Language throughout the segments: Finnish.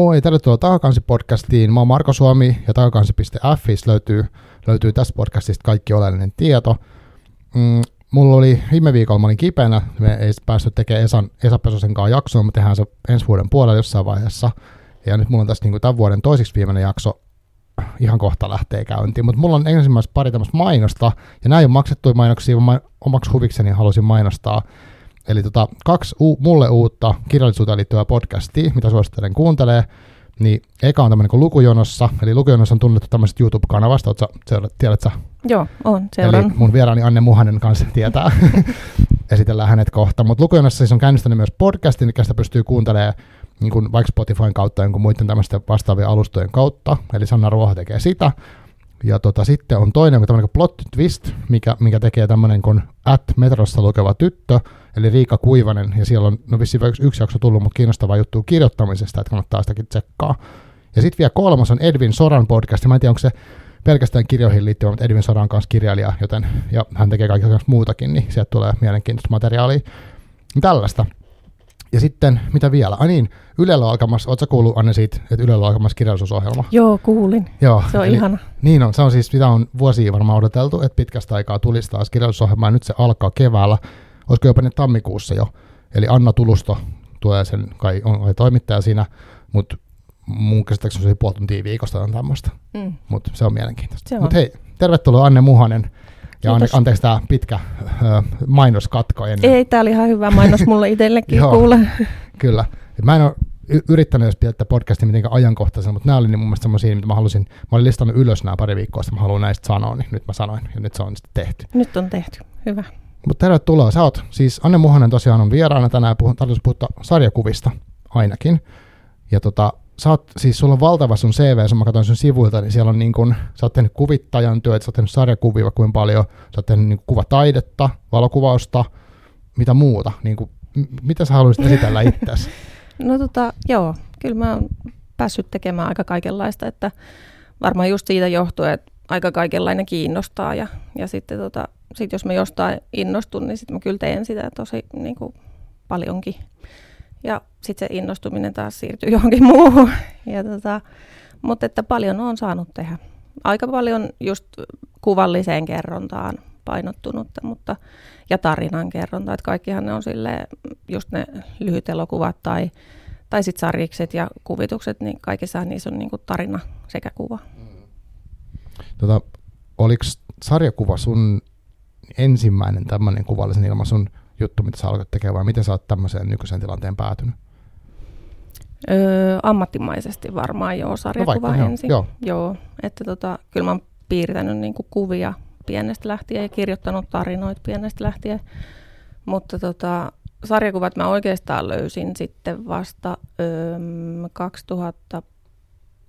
Moi, tervetuloa Takakansi-podcastiin. Mä oon Marko Suomi ja takakansi.fi löytyy, löytyy tästä podcastista kaikki oleellinen tieto. Mm, mulla oli viime viikolla, mä olin kipeänä, me ei päästy tekemään Esan, Esa Pesosen kanssa jaksoa, mutta tehdään se ensi vuoden puolella jossain vaiheessa. Ja nyt mulla on tässä niin tämän vuoden toisiksi viimeinen jakso. Ihan kohta lähtee käyntiin, mutta mulla on ensimmäistä pari tämmöistä mainosta, ja ei ole maksettuja mainoksia, vaan omaksi huvikseni halusin mainostaa Eli tota, kaksi u- mulle uutta kirjallisuuteen liittyvää podcastia, mitä suosittelen kuuntelee. Niin eka on tämmöinen kuin Lukujonossa, eli Lukujonossa on tunnettu tämmöisestä YouTube-kanavasta, ootko seurat, tiedätkö Joo, on, seuran. Eli mun vieraani Anne Muhanen kanssa tietää, esitellään hänet kohta. Mutta Lukujonossa siis on käynnistänyt myös podcastin, mikä sitä pystyy kuuntelemaan niin kuin vaikka Spotifyn kautta jonkun muiden tämmöisten vastaavien alustojen kautta, eli Sanna Ruoho tekee sitä. Ja tota, sitten on toinen tämmöinen kuin Plot Twist, mikä, mikä tekee tämmöinen kuin At Metrossa lukeva tyttö, eli Riika Kuivanen, ja siellä on no vissiin yksi, yksi jakso tullut, mutta kiinnostava juttu kirjoittamisesta, että kannattaa sitäkin tsekkaa. Ja sitten vielä kolmas on Edwin Soran podcast, ja mä en tiedä, onko se pelkästään kirjoihin liittyvä, mutta Edwin Soran kanssa kirjailija, joten, ja hän tekee kaikkea muutakin, niin sieltä tulee mielenkiintoista materiaalia. Tällaista. Ja sitten, mitä vielä? Ai niin, Ylellä on alkamassa, ootko kuullut Anne siitä, että Ylellä on alkamassa kirjallisuusohjelma? Joo, kuulin. Joo, se on eli, ihana. Niin on, se on siis, mitä on vuosia varmaan odoteltu, että pitkästä aikaa tulisi taas kirjallisuusohjelma, ja nyt se alkaa keväällä, olisiko jopa nyt tammikuussa jo. Eli Anna Tulusto tulee sen, kai on kai toimittaja siinä, mutta mun käsittääkseni se puoli tuntia viikosta on tämmöistä. Mm. Mutta se on mielenkiintoista. Mutta hei, tervetuloa Anne Muhanen. Ja Kiitos. anteeksi tämä pitkä ö, mainoskatko ennen. Ei, tämä oli ihan hyvä mainos mulle itsellekin kuule. Kyllä. Mä en ole yrittänyt edes pidättää podcastin mitenkään ajankohtaisen, mutta nämä oli niin mun mielestä semmoisia, mitä mä halusin, mä olin listannut ylös nämä pari viikkoa sitten, mä haluan näistä sanoa, niin nyt mä sanoin, ja nyt se on sitten tehty. Nyt on tehty, hyvä. Mutta tervetuloa, sä oot, siis Anne Muhanen tosiaan on vieraana tänään, puhun, tarkoitus puhua sarjakuvista ainakin, ja tota, sä oot, siis sulla on valtava sun CV, jos mä katson sun sivuilta, niin siellä on niin kun, sä oot tehnyt kuvittajan työt, sä oot tehnyt sarjakuvia kuin paljon, sä oot tehnyt niin kuvataidetta, valokuvausta, mitä muuta, niin kuin, mitä sä haluaisit esitellä itseäsi? No tota, joo, kyllä mä oon päässyt tekemään aika kaikenlaista, että varmaan just siitä johtuu, että aika kaikenlainen kiinnostaa ja, ja sitten tota, sit jos mä jostain innostun, niin sitten mä kyllä teen sitä tosi niin kuin, paljonkin. Ja sitten se innostuminen taas siirtyy johonkin muuhun. Ja tota, mutta että paljon on saanut tehdä. Aika paljon just kuvalliseen kerrontaan painottunutta, mutta ja tarinan kerronta. Että kaikkihan ne on sille just ne lyhyt elokuvat tai, tai sitten sarjikset ja kuvitukset, niin kaikissa niissä on niinku tarina sekä kuva. Tota, oliko sarjakuva sun ensimmäinen tämmöinen kuvallisen ilmaisun juttu, mitä sä aloitat tekemään, vai miten sä oot tämmöiseen nykyiseen tilanteen päätynyt? Öö, ammattimaisesti varmaan joo, sarjakuva no ensin. Joo. joo. että tota, kyllä mä oon piirtänyt niinku kuvia pienestä lähtien ja kirjoittanut tarinoita pienestä lähtien. Mutta tota, sarjakuvat mä oikeastaan löysin sitten vasta öö,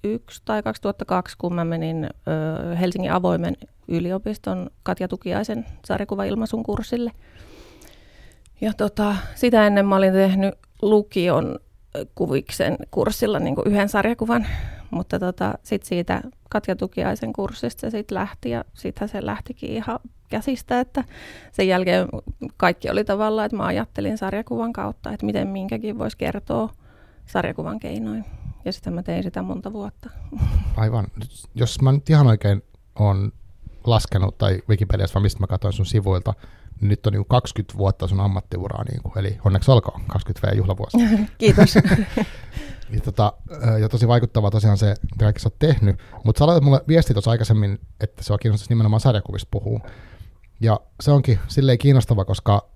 2001 tai 2002, kun mä menin Helsingin avoimen yliopiston Katja Tukiaisen sarjakuvailmaisun kurssille. Ja tota, sitä ennen mä olin tehnyt lukion kuviksen kurssilla niin yhden sarjakuvan, mutta tota, sitten siitä Katja Tukiaisen kurssista se sitten lähti ja sitten se lähtikin ihan käsistä, että sen jälkeen kaikki oli tavallaan, että mä ajattelin sarjakuvan kautta, että miten minkäkin voisi kertoa sarjakuvan keinoin. Ja sitten mä tein sitä monta vuotta. Aivan. Jos mä nyt ihan oikein on laskenut, tai Wikipediassa, mistä mä katsoin sun sivuilta, niin nyt on niin 20 vuotta sun ammattiuraa, niin kuin, eli onneksi olkoon 20 V juhlavuosi. Kiitos. ja, tota, ja tosi vaikuttavaa tosiaan se, mitä kaikki sä oot tehnyt, mutta sä aloitat mulle viesti tuossa aikaisemmin, että se on kiinnostaisi nimenomaan sarjakuvista puhua. Ja se onkin silleen kiinnostava, koska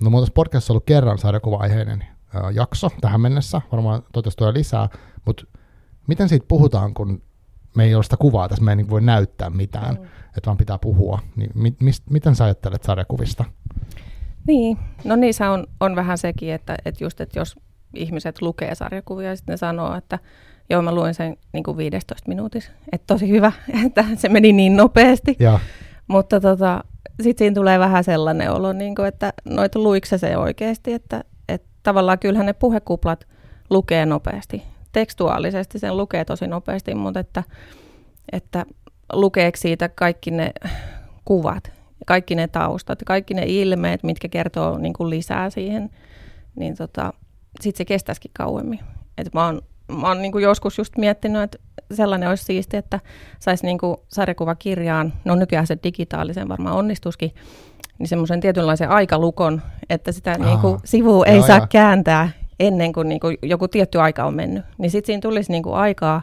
no mulla podcastissa on ollut kerran sarjakuva-aiheinen jakso tähän mennessä, varmaan toivottavasti tulee lisää, mutta miten siitä puhutaan, kun me ei ole sitä kuvaa tässä, me ei niin voi näyttää mitään, mm. että vaan pitää puhua. Niin mi, mist, miten sä ajattelet sarjakuvista? Niin, no niissä on, on vähän sekin, että, että just, että jos ihmiset lukee sarjakuvia ja sitten ne sanoo, että joo, mä luin sen niin kuin 15 minuutissa, että tosi hyvä, että se meni niin nopeasti. Ja. Mutta tota, sitten siinä tulee vähän sellainen olo, niin kuin, että noita luikse se oikeasti, että tavallaan kyllähän ne puhekuplat lukee nopeasti tekstuaalisesti sen lukee tosi nopeasti, mutta että, että lukeeko siitä kaikki ne kuvat, kaikki ne taustat, kaikki ne ilmeet, mitkä kertoo niin kuin lisää siihen, niin tota, sitten se kestäisikin kauemmin. Et mä oon mä oon niin kuin joskus just miettinyt, että sellainen olisi siisti, että saisi niin kuin sarjakuvakirjaan, no nykyään se digitaalisen varmaan onnistuskin, niin semmoisen tietynlaisen aikalukon, että sitä Aha. niin kuin sivua ei joo, saa joo. kääntää ennen kuin, niin kuin joku tietty aika on mennyt. Niin sitten siinä tulisi niin kuin aikaa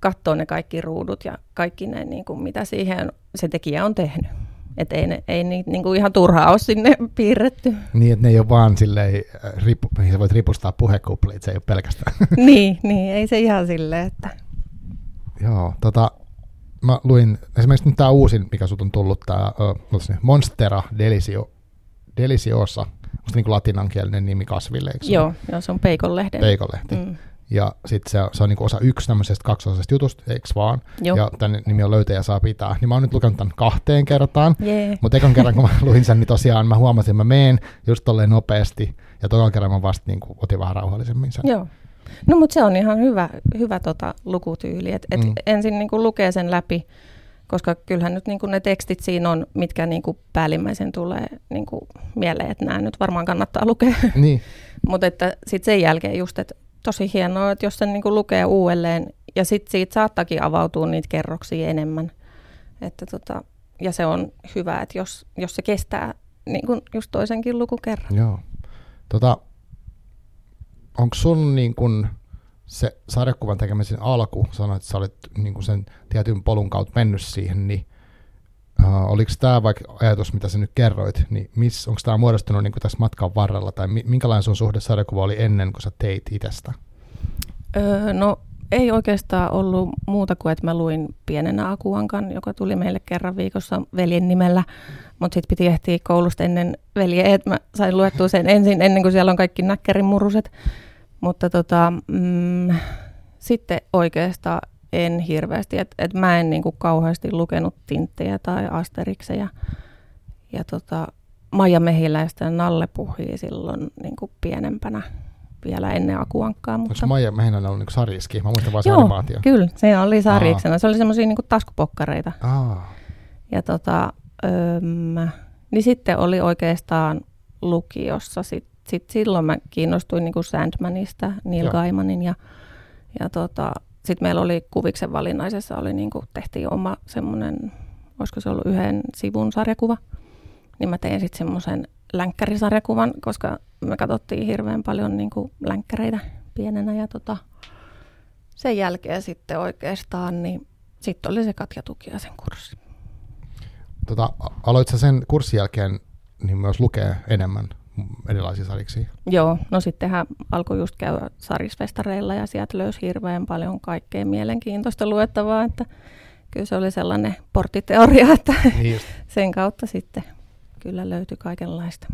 katsoa ne kaikki ruudut ja kaikki ne, niin kuin mitä siihen se tekijä on tehnyt. Että ei, ne, ei niitä niin kuin ihan turhaa ole sinne piirretty. Niin, että ne ei ole vaan silleen, äh, ripu, voit ripustaa puhekuplit, se ei ole pelkästään. niin, niin, ei se ihan silleen, että... Joo, tota, mä luin, esimerkiksi nyt tämä uusin, mikä sut on tullut, tämä uh, Monstera Delisio, Deliciosa, onko niin kuin latinankielinen nimi kasville, eikö Joo, joo, se on peikonlehti. Peikonlehti. Mm. Ja sitten se, se on niin osa yksi tämmöisestä kaksosaisesta jutusta, eikö vaan? Joo. Ja tämän nimi on Löytäjä saa pitää. Niin mä oon nyt lukenut tämän kahteen kertaan. Yeah. Mutta ekan kerran, kun mä luin sen, niin tosiaan mä huomasin, että mä meen just tolleen nopeasti. Ja toinen kerran mä vasta niin kuin, otin vähän rauhallisemmin sen. Joo. No mutta se on ihan hyvä, hyvä tota, lukutyyli, että et mm. ensin niin kuin lukee sen läpi, koska kyllähän nyt niin kuin ne tekstit siinä on, mitkä niin kuin päällimmäisen tulee niin kuin mieleen, että nämä nyt varmaan kannattaa lukea. Niin. mutta että sitten sen jälkeen just, että tosi hienoa, että jos sen niin kuin lukee uudelleen ja sitten siitä saattakin avautua niitä kerroksia enemmän. Että tota, ja se on hyvä, että jos, jos se kestää niin kuin just toisenkin lukukerran. Joo. Tota, onko sun niin kun se sarjakuvan tekemisen alku, sanoit, että sä olet niin kun sen tietyn polun kautta mennyt siihen, niin uh, oliko tämä vaikka ajatus, mitä sä nyt kerroit, niin onko tämä muodostunut niin tässä matkan varrella, tai minkälainen sun suhde sarjakuva oli ennen kuin sä teit itsestä? Öö, no ei oikeastaan ollut muuta kuin, että mä luin pienenä Akuankan, joka tuli meille kerran viikossa veljen nimellä, mutta sitten piti ehtiä koulusta ennen veljeä, että mä sain luettua sen ensin, ennen kuin siellä on kaikki näkkärin muruset. Mutta tota, mm, sitten oikeastaan en hirveästi, että et mä en niinku kauheasti lukenut tinttejä tai asterikseja. Ja tota, Maija Mehiläistä ja Nalle puhii silloin niinku pienempänä vielä ennen Akuankkaa. Mutta... Onko Maija Mehiläinen ollut niinku sarjiski? Mä muistan vaan se Joo, animaatio. kyllä, se oli sarjiksena. Aa. Se oli semmoisia niinku taskupokkareita. Aa. Ja tota, öm, niin sitten oli oikeastaan lukiossa sit sit silloin mä kiinnostuin niin kuin Sandmanista, Neil Joo. Gaimanin ja, ja tota, sitten meillä oli kuviksen valinnaisessa, oli niin kuin, tehtiin oma semmoinen, olisiko se ollut yhden sivun sarjakuva, niin mä tein sitten semmoisen länkkärisarjakuvan, koska me katsottiin hirveän paljon niin kuin länkkäreitä pienenä ja tota, sen jälkeen sitten oikeastaan, niin sitten oli se Katja Tukiaisen kurssi. Tota, aloitko sen kurssin jälkeen niin myös lukea enemmän erilaisia sariksi? Joo, no sittenhän alkoi just käydä sarisfestareilla ja sieltä löysi hirveän paljon kaikkea mielenkiintoista luettavaa, että kyllä se oli sellainen porttiteoria, että niin sen kautta sitten kyllä löytyi kaikenlaista.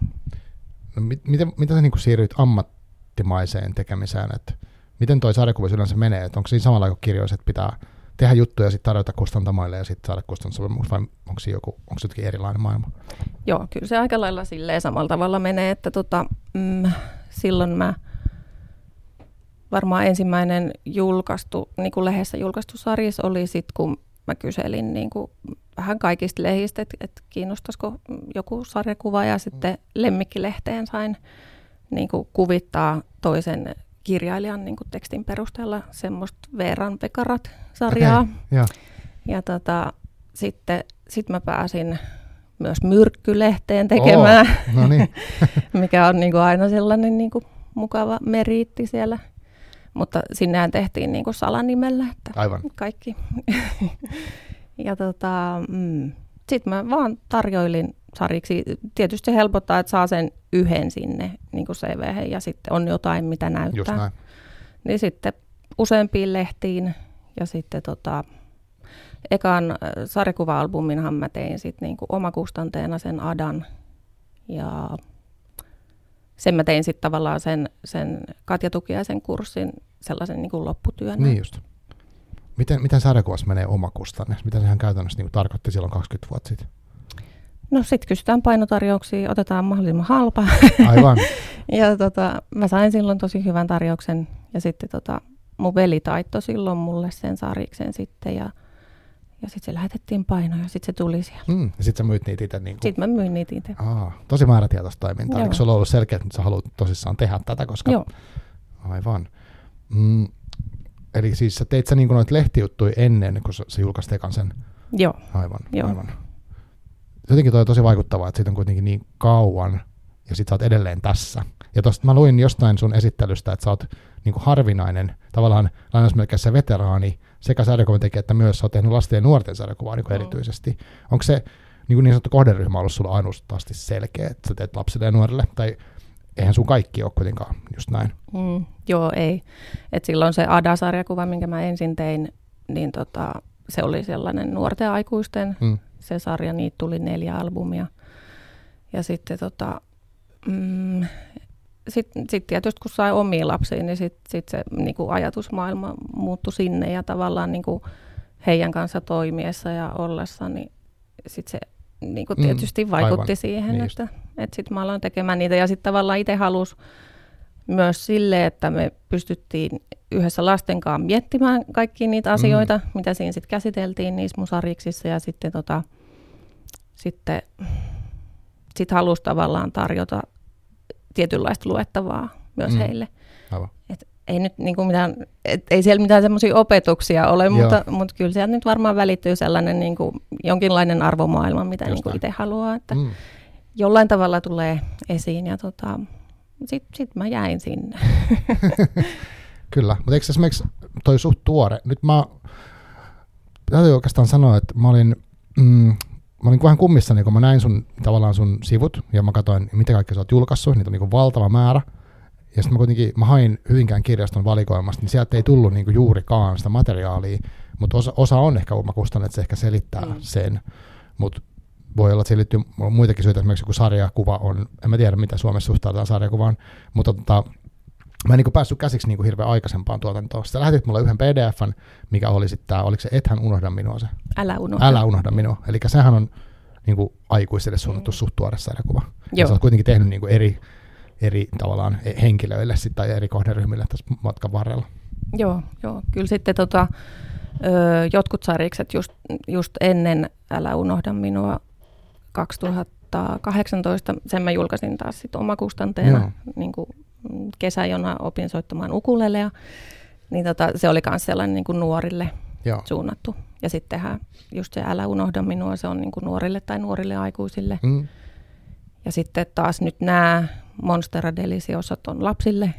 No, mit, miten, miten sä niin siirryit ammattimaiseen tekemiseen, että miten toi sarjakuva yleensä menee, että onko siinä samalla kuin kirjoissa, että pitää tehdä juttuja ja sitten tarjota kustantamoille ja sitten saada kustannusopimus, vai onko se joku, onko se erilainen maailma? Joo, kyllä se aika lailla silleen samalla tavalla menee, että tota, mm, silloin mä varmaan ensimmäinen julkaistu, niin kuin lehdessä julkaistu sarjis oli sitten, kun mä kyselin niin kuin vähän kaikista lehdistä, että, että kiinnostaisiko joku sarjakuva ja sitten Lemmikkilehteen sain niin kuin kuvittaa toisen kirjailijan niin kuin tekstin perusteella semmoista Veeran Pekarat-sarjaa. Okay, yeah. Ja tota, sitten sit mä pääsin myös Myrkkylehteen tekemään, oh, no niin. mikä on niin kuin aina sellainen niin kuin mukava meriitti siellä. Mutta sinnehän tehtiin niin kuin salanimellä, että Aivan. kaikki. ja tota, mm, sitten mä vaan tarjoilin sarjiksi. Tietysti se helpottaa, että saa sen yhden sinne niin kuin CV ja sitten on jotain, mitä näyttää. Just näin. Niin sitten useampiin lehtiin ja sitten tota, ekan äh, sarjakuva-albuminhan mä tein sitten niin kuin omakustanteena sen Adan ja sen mä tein sitten tavallaan sen, sen Katja Tukiaisen kurssin sellaisen niin kuin lopputyön. Niin just. Miten, miten sarjakuvassa menee omakustanne? Mitä sehän käytännössä niin tarkoitti silloin 20 vuotta sitten? No sitten kysytään painotarjouksia, otetaan mahdollisimman halpa. Aivan. ja tota, mä sain silloin tosi hyvän tarjouksen ja sitten tota, mun veli taittoi silloin mulle sen sariksen sitten ja, ja sitten se lähetettiin painoja ja sitten se tuli siellä. Mm, ja sitten sä myyt niitä itse? Niin kuin... Sitten mä myin niitä itse. Aa, tosi määrätietoista toimintaa. Eikö sulla ollut selkeä, että sä haluat tosissaan tehdä tätä? Koska... Joo. Aivan. Mm, eli siis sä teit sä niin noita lehtijuttuja ennen, kun sä julkaisit ekan sen? Joo. Aivan, Joo. aivan. Jotenkin toi on tosi vaikuttavaa, että siitä on kuitenkin niin kauan, ja sit sä oot edelleen tässä. Ja tosta mä luin jostain sun esittelystä, että sä oot niin kuin harvinainen, tavallaan lainausmerkeissä veteraani, sekä sarjakuvan tekijä, että myös sä oot tehnyt lasten ja nuorten sarjakuvaa niin Mm. erityisesti. Onko se niin, niin sanottu kohderyhmä ollut sulla ainoastaan selkeä, että sä teet lapsille ja nuorille, tai eihän sun kaikki ole kuitenkaan just näin. Mm, joo, ei. Et silloin se Ada-sarjakuva, minkä mä ensin tein, niin tota, se oli sellainen nuorten aikuisten Mm. se sarja, niitä tuli neljä albumia. Ja sitten tota, mm, sitten sit tietysti kun sai omia lapsia, niin sitten sit se niinku ajatusmaailma muuttui sinne ja tavallaan niinku heidän kanssa toimiessa ja ollessa, niin sitten se niinku Mm, tietysti vaikutti aivan. siihen, Niin että, että sitten mä aloin tekemään niitä ja sitten tavallaan itse halusi myös sille, että me pystyttiin yhdessä lasten kanssa miettimään kaikkia niitä asioita, mm. mitä siinä sitten käsiteltiin niissä mun sarjiksissa ja sitten tota, sitten sit halusi tavallaan tarjota tietynlaista luettavaa myös Mm. mm. heille. Aivan. Et ei nyt niinku mitään, et ei siellä mitään semmoisia opetuksia ole, Joo. mutta, mutta kyllä sieltä nyt varmaan välittyy sellainen niinku, jonkinlainen arvomaailma, mitä Just niinku itse haluaa, että Mm. jollain tavalla tulee esiin ja tota, sitten sit mä jäin sinne. Kyllä, mutta eikö esimerkiksi toi suht tuore, nyt mä täytyy oikeastaan sanoa, että mä olin, mm, mä olin vähän kummissani, kun mä näin sun, tavallaan sun sivut, ja mä katsoin, mitä kaikkea sä oot julkaissut, niitä on niin valtava määrä, ja sitten mä kuitenkin, mä hain Hyvinkään kirjaston valikoimasta, niin sieltä ei tullut niin juurikaan sitä materiaalia, mutta osa, osa on ehkä omakustanne, että se ehkä selittää mm. Mm. sen, mutta voi olla, että siihen liittyy muitakin syitä, esimerkiksi joku sarjakuva on, en mä tiedä, mitä Suomessa suhtaudutaan sarjakuvaan, mutta tota, mä en niin päässyt käsiksi niin hirveän aikaisempaan tuotantoon. Sitten lähetit mulle yhden pdfn, mikä oli sitten tämä, oliko se Ethän unohda minua se? Älä unohda. Älä unohda minua. Eli sehän on niin kuin aikuisille suunnattu suht tuore sarjakuva. Ja Joo. sä oot kuitenkin tehnyt niin kuin eri, eri tavallaan henkilöille sit, tai eri kohderyhmille tässä matkan varrella. Joo, joo. Kyllä sitten tota, ö, jotkut sarjikset just, just ennen Älä unohda minua 2018, sen mä julkaisin taas sitten omakustanteena Joo. niin kuin kesäjona opin soittamaan ukulelea. Niin tota, se oli myös sellainen niin kuin nuorille Joo. suunnattu. Ja sittenhän just se Älä unohda minua, se on niin kuin nuorille tai nuorille aikuisille. Mm. Ja sitten taas nyt nämä Monstera Deliciosat on lapsille.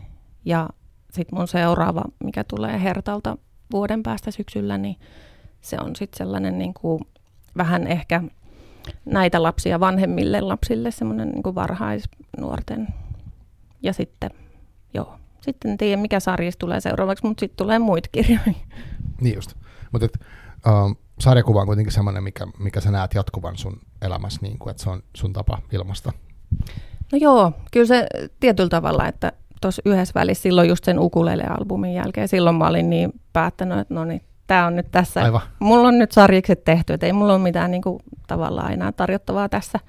Ja sitten mun seuraava, mikä tulee Hertalta vuoden päästä syksyllä, niin se on sitten sellainen niin kuin vähän ehkä näitä lapsia vanhemmille lapsille, semmoinen niin varhaisnuorten. Ja sitten, joo, sitten en tiedä mikä sarjista tulee seuraavaksi, mutta sitten tulee muita kirjoja. Niin just. Mutta uh, sarjakuva on kuitenkin semmoinen, mikä, mikä sä näet jatkuvan sun elämässä, niin kuin, että se on sun tapa ilmasta. No joo, kyllä se tietyllä tavalla, että tuossa yhdessä välissä silloin just sen ukulele-albumin jälkeen, silloin mä olin niin päättänyt, että no niin, tämä on nyt tässä. Aivan. Mulla on nyt sarjikset tehty, että ei mulla ole mitään niin kuin, tavallaan enää tarjottavaa tässä.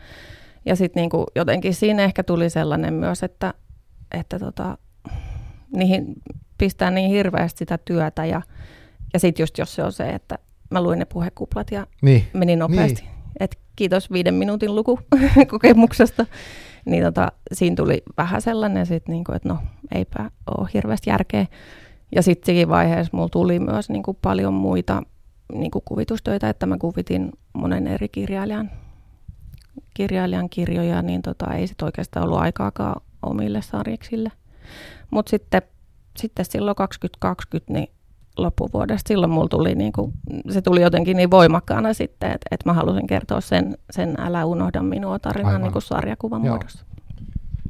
Ja sitten niin jotenkin siinä ehkä tuli sellainen myös, että, että tota, niihin pistää niin hirveästi sitä työtä ja, ja sitten just jos se on se, että mä luin ne puhekuplat ja Niin. meni nopeasti. Niin. Et kiitos viiden minuutin lukukokemuksesta. Niin tota, siinä tuli vähän sellainen, sit niinku, että no eipä ole hirveästi järkeä. Ja sitten siinä vaiheessa mulla tuli myös niinku paljon muita niinku kuvitustöitä, että mä kuvitin monen eri kirjailijan, kirjailijan kirjoja, niin tota, ei sit oikeastaan ollut aikaakaan omille sarjiksille. Mutta sitten, sitten silloin 2020, niin loppuvuodesta. Silloin mulla tuli, niin kuin, se tuli jotenkin niin voimakkaana sitten, että, että mä halusin kertoa sen, sen Älä unohda minua tarinan niin kuin sarjakuvan Joo. muodossa.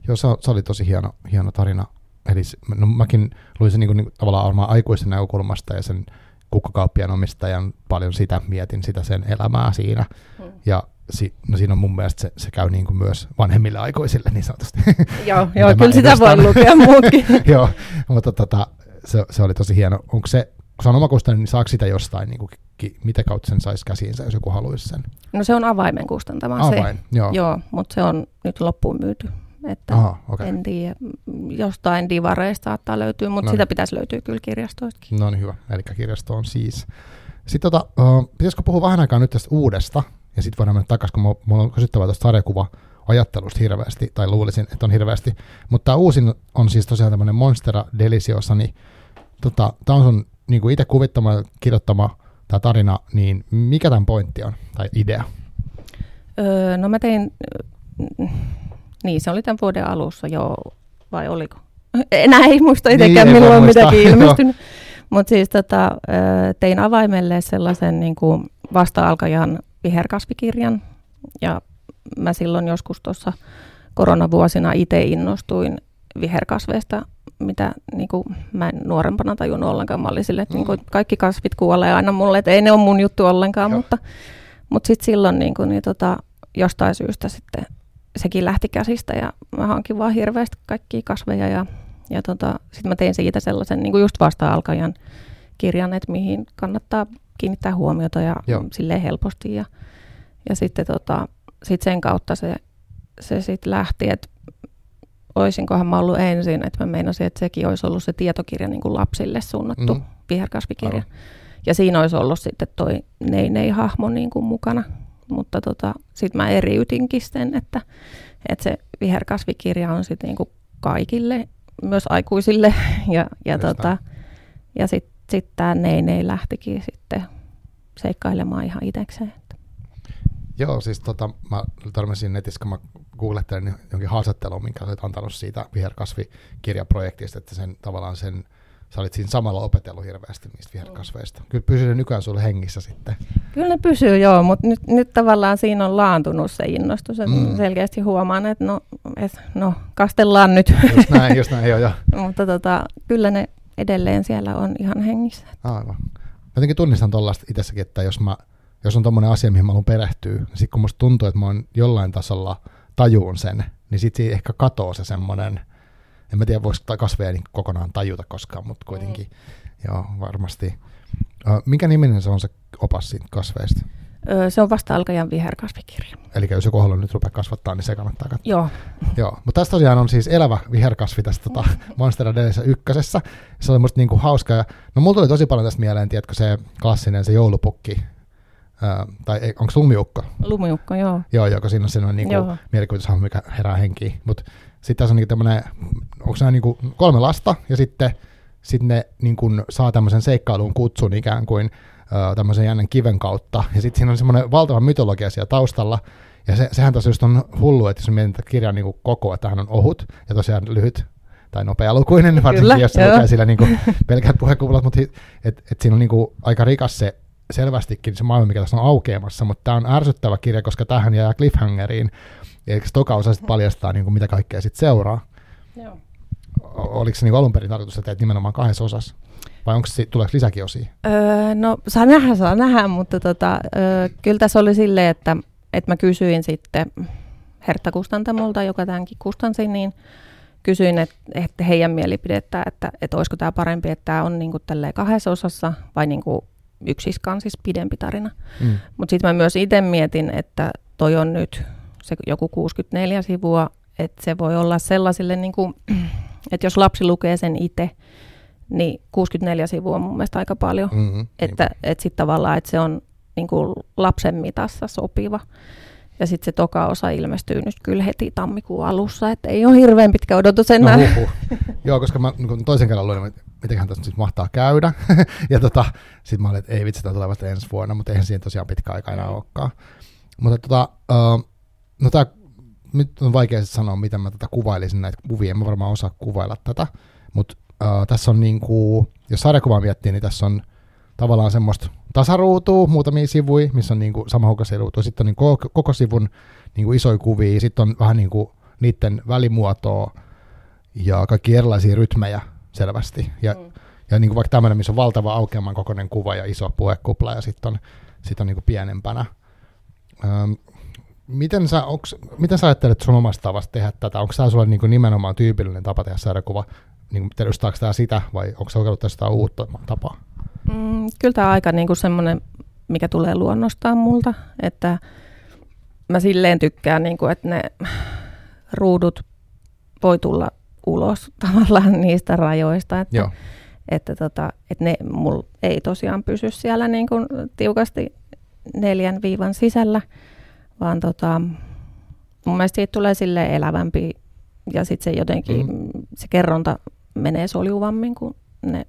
Joo, se, se oli tosi hieno, hieno tarina. Eli no, mäkin luin sen niin kuin, niin tavallaan varmaan aikuisen näkökulmasta ja sen kukkakauppien omistajan paljon sitä, mietin sitä sen elämää siinä. Mm. Ja si, no siinä on mun mielestä se, se käy niin kuin myös vanhemmille aikuisille niin sanotusti. Joo, joo kyllä sitä voi lukea muutkin. Joo, mutta tota, se, se, oli tosi hieno. Onko se, kun se on omakustanne, niin saako sitä jostain, niin kuin, ki, mitä kautta sen saisi käsiinsä, jos joku haluaisi sen? No se on avaimen kustantama Avain, se. joo. Joo, mutta se on nyt loppuun myyty. Että Aha. Okay. En tiedä, jostain divareista saattaa löytyä, mutta No sitä niin. pitäisi löytyä kyllä kirjastoistakin. No niin, hyvä. Eli kirjasto on siis. Sitten tota, uh, pitäisikö puhua vähän aikaa nyt tästä uudesta, ja sitten voidaan mennä takaisin, kun mu- mulla on kysyttävää tuosta sarjakuva ajattelusta hirveästi, tai luulisin, että on hirveästi. Mutta tämä uusin on siis tosiaan tämmöinen Monstera Deliciosa, niin tota, tämä on sun niin kuin itse kuvittama, kirjoittama tämä tarina, niin mikä tämän pointti on, tai idea? Öö, no mä tein, niin se oli tämän vuoden alussa, joo, vai oliko? Enää ei muista itsekään, niin, milloin on mitäkin ilmestynyt. Mutta siis tota, tein avaimelle sellaisen niin kuin vasta-alkajan viherkasvikirjan, ja mä silloin joskus tuossa koronavuosina itse innostuin viherkasveista, mitä niin kuin, mä en nuorempana tajunnut ollenkaan. Mä olin sille, että mm. niin kuin, kaikki kasvit kuolee aina mulle, että ei ne ole mun juttu ollenkaan, Joo. mutta, mutta sitten silloin niin kuin, niin, tota, jostain syystä sitten sekin lähti käsistä ja mä hankin vaan hirveästi kaikkia kasveja ja, ja tota, sitten mä tein siitä sellaisen niin kuin just vasta-alkajan kirjan, että mihin kannattaa kiinnittää huomiota ja Joo. silleen helposti ja, ja sitten tota, sit sen kautta se, se sitten lähti, että olisinkohan mä ollut ensin, että mä meinasin, että sekin olisi ollut se tietokirja niin kuin lapsille suunnattu mm. viherkasvikirja. Aivan. Ja siinä olisi ollut sitten toi Nei-Nei-hahmo niin kuin mukana. Mutta tota, sitten mä eriytinkin sen, että, että se viherkasvikirja on sitten niin kuin kaikille, myös aikuisille. Ja, ja, tota, ja sitten sit tämä Nei-Nei lähtikin sitten seikkailemaan ihan itsekseen. Joo, siis tota, mä törmäsin netissä, kun mä googlettelin jonkin haastattelun, minkä olet antanut siitä viherkasvikirjaprojektista, että sen tavallaan sen, sä olit siinä samalla opetellut hirveästi niistä viherkasveista. Kyllä pysyy ne nykyään sulle hengissä sitten. Kyllä ne pysyy, joo, mutta nyt, nyt tavallaan siinä on laantunut se innostus, että mm. selkeästi huomaan, että no, et, no kastellaan nyt. Just näin, just näin, joo, joo. mutta tota, kyllä ne edelleen siellä on ihan hengissä. Aivan. Jotenkin tunnistan tuollaista itsessäkin, että jos mä jos on tommonen asia, mihin mä haluan perehtyä, niin sitten kun musta tuntuu, että mä oon jollain tasolla tajuun sen, niin sitten ehkä katoo se semmoinen, en mä tiedä voisiko kasveja niin kokonaan tajuta koskaan, mutta kuitenkin, mm. joo, varmasti. Minkä niminen se on se opas siitä kasveista? se on vasta alkajan viherkasvikirja. Eli jos joku haluaa nyt rupea kasvattaa, niin se kannattaa katsoa. Joo. Joo. Mutta tässä tosiaan on siis elävä viherkasvi tässä tota, Monster Adelissä ykkösessä. Se oli musta niinku hauska. Ja, no mulla tuli tosi paljon tästä mieleen, tiedätkö, se klassinen, se joulupukki, Uh, tai onko lumiukko? Lumiukko, joo. Joo, joka siinä on sellainen niinku mielikuvitushahmo, mikä herää henkiin. Mutta sitten tässä on niinku tämmöinen, onko nämä niinku kolme lasta, ja sitten sit ne niinku saa tämmöisen seikkailuun kutsun ikään kuin uh, tämmöisen jännän kiven kautta. Ja sitten siinä on semmoinen valtava mytologia siellä taustalla. Ja se, sehän tosiaan just on hullu, että jos mietit kirjan niinku koko, että tämähän on ohut ja tosiaan lyhyt tai nopealukuinen, varsinkin Kyllä, jos se lukee sillä niinku pelkät puhekuvat, mutta et, et siinä on niinku aika rikas se selvästikin se maailma, mikä tässä on aukeamassa, mutta tämä on ärsyttävä kirja, koska tähän jää cliffhangeriin, eli toka osa sitten paljastaa, niin kuin mitä kaikkea sitten seuraa. Joo. Oliko se niin alun perin tarkoitus, että teet nimenomaan kahdessa osassa? Vai onko se, tuleeko lisäkin osia? Öö, no saa nähdä, saa nähdä, mutta tota, öö, kyllä tässä oli silleen, että, että mä kysyin sitten Hertta Kustantamolta, joka tämänkin kustansi, niin kysyin että, että heidän mielipidettä, että, että olisiko tämä parempi, että tämä on niin kuin kahdessa osassa vai niin kuin yksiskaan siis pidempi tarina. Mm. Mutta sitten mä myös itse mietin, että toi on nyt se joku 64 sivua, että se voi olla sellaisille, niin kuin, että jos lapsi lukee sen itse, niin 64 sivua on mun mielestä aika paljon. Mm-hmm, että että sitten tavallaan, että se on niin kuin lapsen mitassa sopiva. Ja sitten se toka osa ilmestyy nyt kyllä heti tammikuun alussa, että ei ole hirveän pitkä odotus enää. No, Joo, koska mä niin toisen kerran luin, että mitenköhän tässä nyt mahtaa käydä. ja tota, sitten mä olin, että ei vitsi, tämä tulee vasta ensi vuonna, mutta eihän siihen tosiaan pitkä aika enää olekaan. Mutta tota, uh, no tää, nyt on vaikea sanoa, miten mä tätä kuvailisin näitä kuvia, en mä varmaan osaa kuvailla tätä, mutta uh, tässä on niinku, jos sarjakuvaa miettii, niin tässä on tavallaan semmoista tasaruutua, muutamia sivuja, missä on niinku sama ruutu. Sitten on niinku koko sivun niinku isoja kuvia, sitten on vähän niinku niiden välimuotoa ja kaikki erilaisia rytmejä selvästi. Ja, mm. ja niinku vaikka tämmöinen, missä on valtava aukeaman kokoinen kuva ja iso puhekupla ja sitten on, sit on niinku pienempänä. Öm, miten sä, onks, miten sä ajattelet sun omasta tavasta tehdä tätä? Onko tämä sulle niinku nimenomaan tyypillinen tapa tehdä sarjakuva? Niin, edustaako tämä sitä vai onko se kokeillut tästä uutta tapaa? Mm, kyllä tämä aika niinku semmoinen, mikä tulee luonnostaan multa, että mä silleen tykkään, niinku, että ne ruudut voi tulla ulos tavallaan niistä rajoista, että, Joo. että, tota, että ne mul ei tosiaan pysy siellä niin kuin tiukasti neljän viivan sisällä, vaan tota, mun mielestä siitä tulee sille elävämpi ja sitten se jotenkin, mm. se kerronta menee soljuvammin, kun ne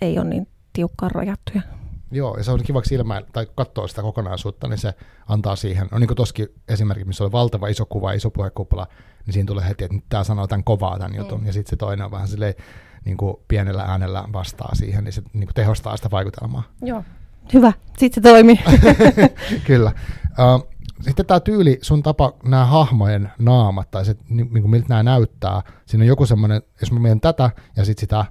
ei ole niin tiukkaan rajattuja. Joo, ja se on kiva silmä, tai katsoa sitä kokonaisuutta, niin se antaa siihen, no niin kuin toskin esimerkiksi, missä oli valtava iso kuva, iso puhekupla, niin siinä tulee heti, että nyt tämä sanoo tämän kovaa tämän jutun, mm. ja sitten se toinen on vähän silleen, niin kuin pienellä äänellä vastaa siihen, niin se niin kuin tehostaa sitä vaikutelmaa. Joo, hyvä, sitten se toimii. Kyllä. Uh, sitten tämä tyyli, sun tapa, nämä hahmojen naamat, tai se, niin, kuin miltä nämä näyttää, siinä on joku semmoinen, jos mä menen tätä, ja sitten sitä,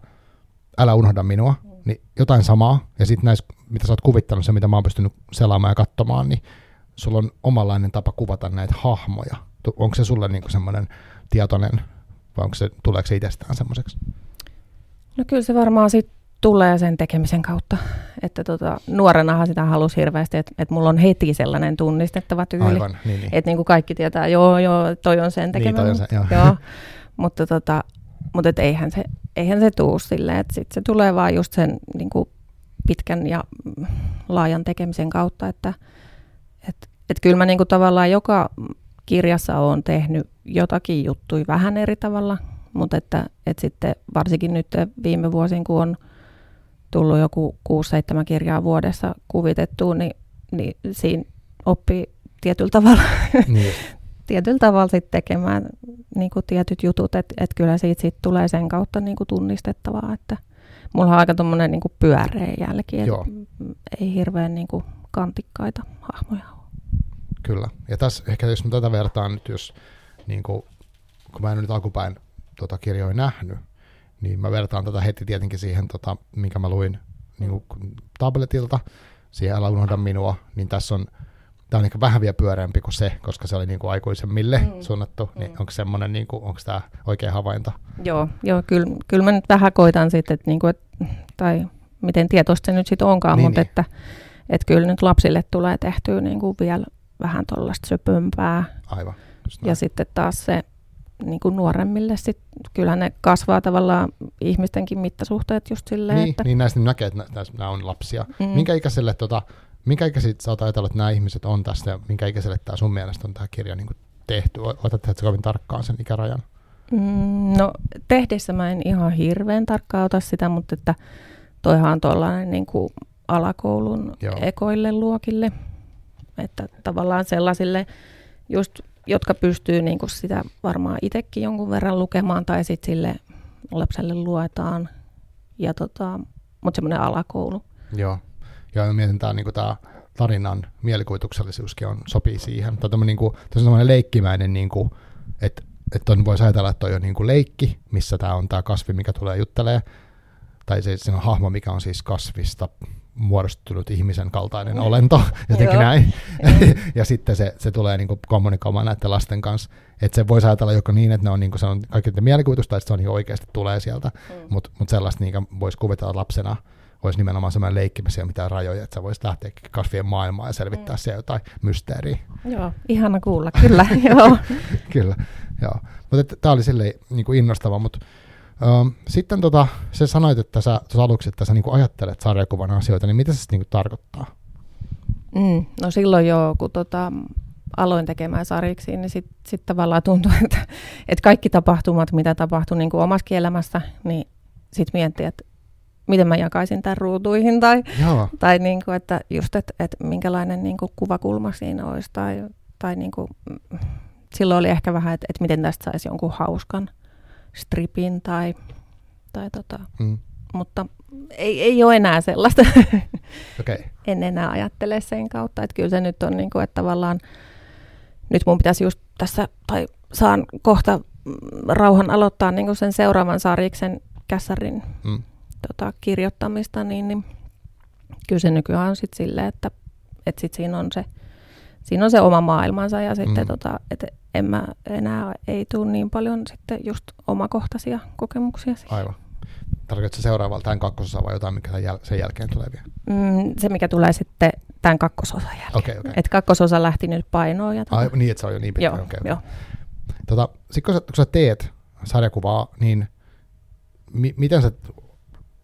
älä unohda minua, niin jotain samaa, ja sitten näissä, mitä sä oot kuvittanut, se mitä mä oon pystynyt selaamaan ja katsomaan, niin sulla on omanlainen tapa kuvata näitä hahmoja. Onko se sulle niin semmoinen tietoinen, vai onko se, tuleeko se itsestään semmoiseksi? No kyllä se varmaan sitten tulee sen tekemisen kautta. Että tota, nuorenahan sitä halusi hirveästi, että, että mulla on heti sellainen tunnistettava tyyli. Aivan, niin, niin. Että niin kuin kaikki tietää, joo, joo, toi on sen tekemä. Niin, toi on se, joo. joo. mutta tota, mutta et eihän se, eihän se tuu silleen, että sit se tulee vaan just sen niin kuin pitkän ja laajan tekemisen kautta, että et, et kyllä mä niin kuin tavallaan joka kirjassa on tehnyt jotakin juttuja vähän eri tavalla, mutta että, että sitten varsinkin nyt viime vuosin, kun on tullut joku 6-7 kirjaa vuodessa kuvitettua, niin, niin siinä oppii tietyllä tavalla, niin. tietyllä tavalla sit tekemään niin kuin tietyt jutut, että et kyllä siitä sit tulee sen kautta niin kuin tunnistettavaa, että mulla on aika tuommoinen niin pyöreä jälki, että ei hirveän niin kuin kantikkaita hahmoja ole. Kyllä, ja tässä ehkä jos mä tätä vertaan nyt, jos niin kuin, kun mä en nyt alkupäin tota kirjoja nähnyt, niin mä vertaan tätä heti tietenkin siihen, tota, minkä mä luin niin kuin tabletilta, siihen älä unohda minua, niin tässä on, tämä on ehkä vähän vielä pyöreämpi kuin se, koska se oli niin kuin aikuisemmille mm. suunnattu, niin mm. onko semmoinen, niin kuin, onko tämä oikea havainto? Joo, joo kyllä, kyllä mä nyt vähän koitan sitten, että, niin kuin, että tai miten tietoista se nyt sitten onkaan, niin, mutta niin. että, että kyllä nyt lapsille tulee tehtyä niin kuin vielä vähän tuollaista söpömpää. Aivan. Ja sitten taas se niin kuin nuoremmille sit, kyllä ne kasvaa tavallaan ihmistenkin mittasuhteet just silleen, niin, että... Niin, näistä näkee, että nämä on lapsia. Mm. Minkä ikäiselle, tota, minkä ikäiset sä oot ajatellut, että nämä ihmiset on tästä, ja minkä ikäiselle tämä sun mielestä on tämä kirja niin kuin tehty? Otat että kovin tarkkaan sen ikärajan? Mm, no, tehdessä mä en ihan hirveän tarkkaan ota sitä, mutta että toihan on tuollainen niin kuin alakoulun Joo. ekoille luokille, että tavallaan sellaisille just jotka pystyy niin kuin sitä varmaan itsekin jonkun verran lukemaan tai sitten sille lapselle luetaan. Ja tota, mutta semmoinen alakoulu. Joo. Ja mietin tämä niin tämä tarinan mielikuvituksellisuuskin on, sopii siihen. Tämä on, niin kuin, semmoinen leikkimäinen, niin kuin, että että on, voisi ajatella, että toi on niin kuin leikki, missä tämä on tämä kasvi, mikä tulee juttelee, tai se, se on hahmo, mikä on siis kasvista muodostunut ihmisen kaltainen mm. olento, jotenkin näin. ja sitten se, se tulee niin kommunikoimaan näiden lasten kanssa. Että se voisi ajatella joko niin, että ne on, niin se on kaikki mielikuvitus, tai se on niin oikeasti tulee sieltä. Mm. Mutta mut sellaista niin voisi kuvitella lapsena, olisi nimenomaan semmoinen leikkimisiä ja mitään rajoja, että sä voisit lähteä kasvien maailmaan ja selvittää mm. siellä jotain mysteeriä. Joo, ihana kuulla, kyllä. joo. kyllä, joo. Mutta tämä oli silleen niin innostava, mutta sitten tota, sä sanoit, että sä tuossa aluksi, että sä niinku ajattelet sarjakuvan asioita, niin mitä se niinku tarkoittaa? Mm, no silloin jo, kun tota, aloin tekemään sarjiksi, niin sitten sit tavallaan tuntui, että, että kaikki tapahtumat, mitä tapahtui niin kuin omassa elämässä, niin sitten miettii, että miten mä jakaisin tämän ruutuihin, tai, tai niin kuin, että just, että, että minkälainen niin kuin kuvakulma siinä olisi, tai, tai niin kuin, mm, silloin oli ehkä vähän, että, että miten tästä saisi jonkun hauskan – stripin tai, tai tota, mm. mutta ei, ei ole enää sellaista. Okay. en enää ajattele sen kautta, että kyllä se nyt on niin kuin, että tavallaan nyt mun pitäisi just tässä, tai saan kohta rauhan aloittaa niin kuin sen seuraavan sarjiksen kässärin mm. tota, kirjoittamista, niin, niin kyllä se nykyään on sitten silleen, että, että sit siinä on se siinä on se oma maailmansa ja sitten mm. tota, että en mä enää ei tule niin paljon sitten just omakohtaisia kokemuksia. Siihen. Aivan. Tarkoitatko seuraavalla tämän kakkososa vai jotain, mikä sen jälkeen tulee vielä? Mm, se, mikä tulee sitten tämän kakkososan jälkeen. Okay, okay. Että kakkososa lähti nyt painoon. Ja tota... Ai, niin, että se on jo niin pitkä. Joo, okay. joo. Tota, sitten kun, kun sä teet sarjakuvaa, niin mi- miten sä,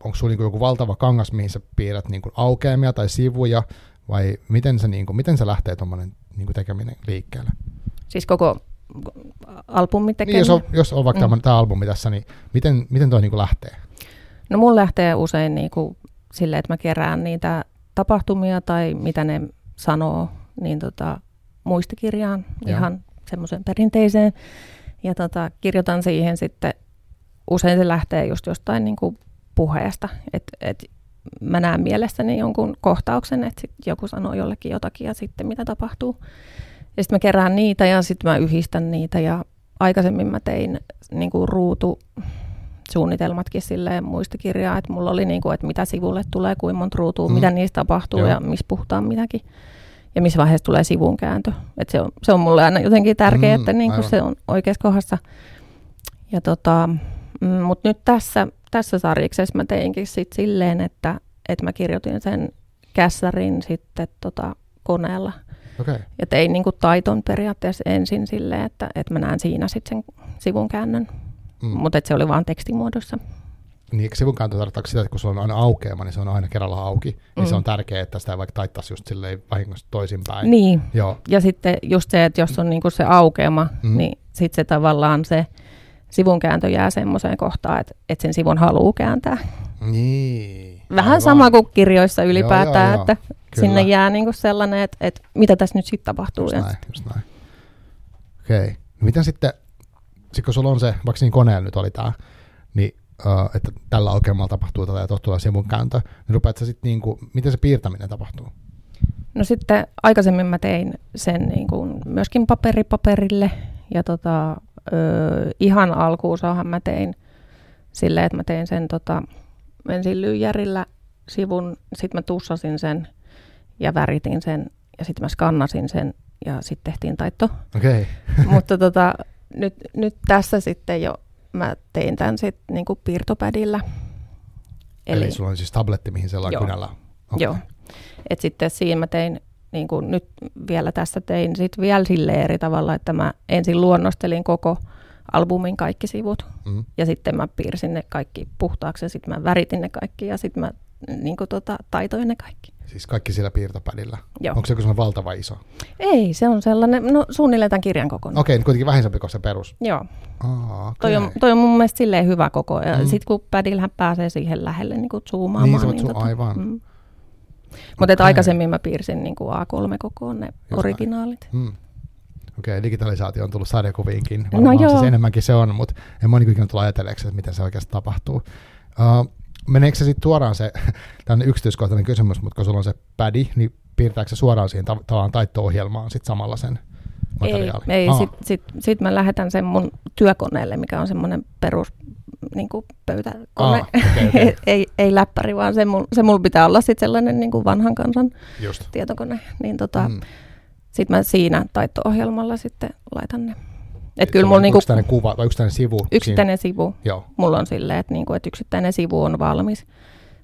onko sulla niin joku valtava kangas, mihin sä piirrät niin aukeamia tai sivuja, vai miten se, niin kuin, miten se lähtee tuommoinen niin tekeminen liikkeelle? Siis koko albumi tekeminen? Niin, jos on, jos on vaikka mm. tämä albumi tässä, niin miten, miten toi niin kuin lähtee? No mun lähtee usein niin kuin silleen, että mä kerään niitä tapahtumia tai mitä ne sanoo, niin tota, muistikirjaan Joo. ihan semmoisen perinteiseen. Ja tota, kirjoitan siihen sitten, usein se lähtee just jostain niin kuin puheesta, että et mä näen mielestäni jonkun kohtauksen, että sit joku sanoo jollekin jotakin ja sitten mitä tapahtuu. Ja sitten mä kerään niitä ja sitten mä yhdistän niitä ja aikaisemmin mä tein niin kuin ruutu suunnitelmatkin silleen muistikirjaa, että mulla oli niin kuin, että mitä sivulle tulee, kuinka monta ruutua, Mm. mitä niistä tapahtuu Joo. ja missä puhutaan mitäkin. Ja missä vaiheessa tulee sivun kääntö. Et se, on, se on mulle aina jotenkin tärkeää, Mm, että niin kuin aivan. se on oikeassa kohdassa. Ja tota, mm, mutta nyt tässä, tässä sarjiksessa mä teinkin sit silleen, että, että mä kirjoitin sen kässärin sitten tota koneella. Okay. Ja tein niin kuin taiton periaatteessa ensin silleen, että, että mä näen siinä sitten sen sivun käännön. Mm. Mutta se oli vaan tekstimuodossa. Niin, eikö sivun kääntö tarkoittaa sitä, että kun se on aina aukeama, niin se on aina kerralla auki. Niin Mm. se on tärkeää, että sitä ei vaikka taittaisi just silleen vahingossa toisinpäin. Niin. Joo. Ja sitten just se, että jos on niinku se aukeama, mm. niin sitten se tavallaan se sivun kääntö jää semmoiseen kohtaan, että, että sen sivun haluaa kääntää. Niin. Vähän Aivan. sama kuin kirjoissa ylipäätään, joo, joo. että Kyllä. sinne jää niinku sellainen, että, että mitä tässä nyt sitten tapahtuu. Just näin, just näin. Okei. Okay. No miten sitten, sit kun sulla on se, vaikka siinä koneella nyt oli tämä, niin uh, että tällä aukeamalla tapahtuu tätä ja tuossa tulee sivun kääntö, niin rupeat sä sitten niinku, miten se piirtäminen tapahtuu? No sitten aikaisemmin mä tein sen niin kuin myöskin paperipaperille ja tota, ö, ihan alkuusahan mä tein silleen, että mä tein sen tota, ensin lyijärillä sivun, sitten mä tussasin sen ja väritin sen ja sitten mä skannasin sen ja sitten tehtiin taitto. Okei. Okay. Mutta tota, nyt, nyt tässä sitten jo mä tein tämän sitten niin kuin piirtopädillä. Eli, Eli sulla on siis tabletti, mihin Joo. kynällä. Okay. Joo. Et sitten siinä mä tein, niin kuin nyt vielä tässä tein sit vielä sille eri tavalla, että mä ensin luonnostelin koko albumin kaikki sivut Mm. ja sitten mä piirsin ne kaikki puhtaaksi ja sitten mä väritin ne kaikki ja sitten mä niin kuin tota, taitoin ne kaikki. Siis kaikki sillä piirtopädillä. Joo. Onko se joku valtava iso? Okei, Ei, se on sellainen, no suunnilleen tämän kirjan kokoinen. okay, niin kuitenkin vähän isompi kuin se perus. Joo, Aa, okay. toi on, toi on mun mielestä silleen hyvä koko. Ja Mm. sitten kun pädillähän pääsee siihen lähelle niin kuin zoomaamaan. Niin, sä voit zoom- aivan. Mm. Mutta aikaisemmin mä piirsin niin kuin A3-kokoon ne näin. originaalit. Hmm. Okei, okay, digitalisaatio on tullut sarjakuviinkin. No Varmaan joo. siis enemmänkin se on, mutta en mä ole niin ikinä tullut ajatelleeksi, että miten se oikeasti tapahtuu. Uh, meneekö se sitten suoraan se, tämä yksityiskohtainen kysymys, mutta kun sulla on se pädi, niin piirtääkö se suoraan siihen ta- tavallaan taitto-ohjelmaan sit samalla sen Ei, materiaalin? ei Aa, sit, sit, mä lähetän sen mun työkoneelle, mikä on semmoinen perus niin kuin pöytäkone. Aa, okei, okei. ei, ei läppäri, vaan se, mul, se mulla pitää olla sit sellainen niin kuin vanhan kansan Just. tietokone. Niin tota, Mm. mm. sit mä siinä taitto-ohjelmalla sitten laitan ne. Et kyllä mulla niinku Yksittäinen kuva tai yksittäinen sivu. yksittäinen sivu, Siinä. Joo, mulla on silleen, että niinku, et yksittäinen sivu on valmis.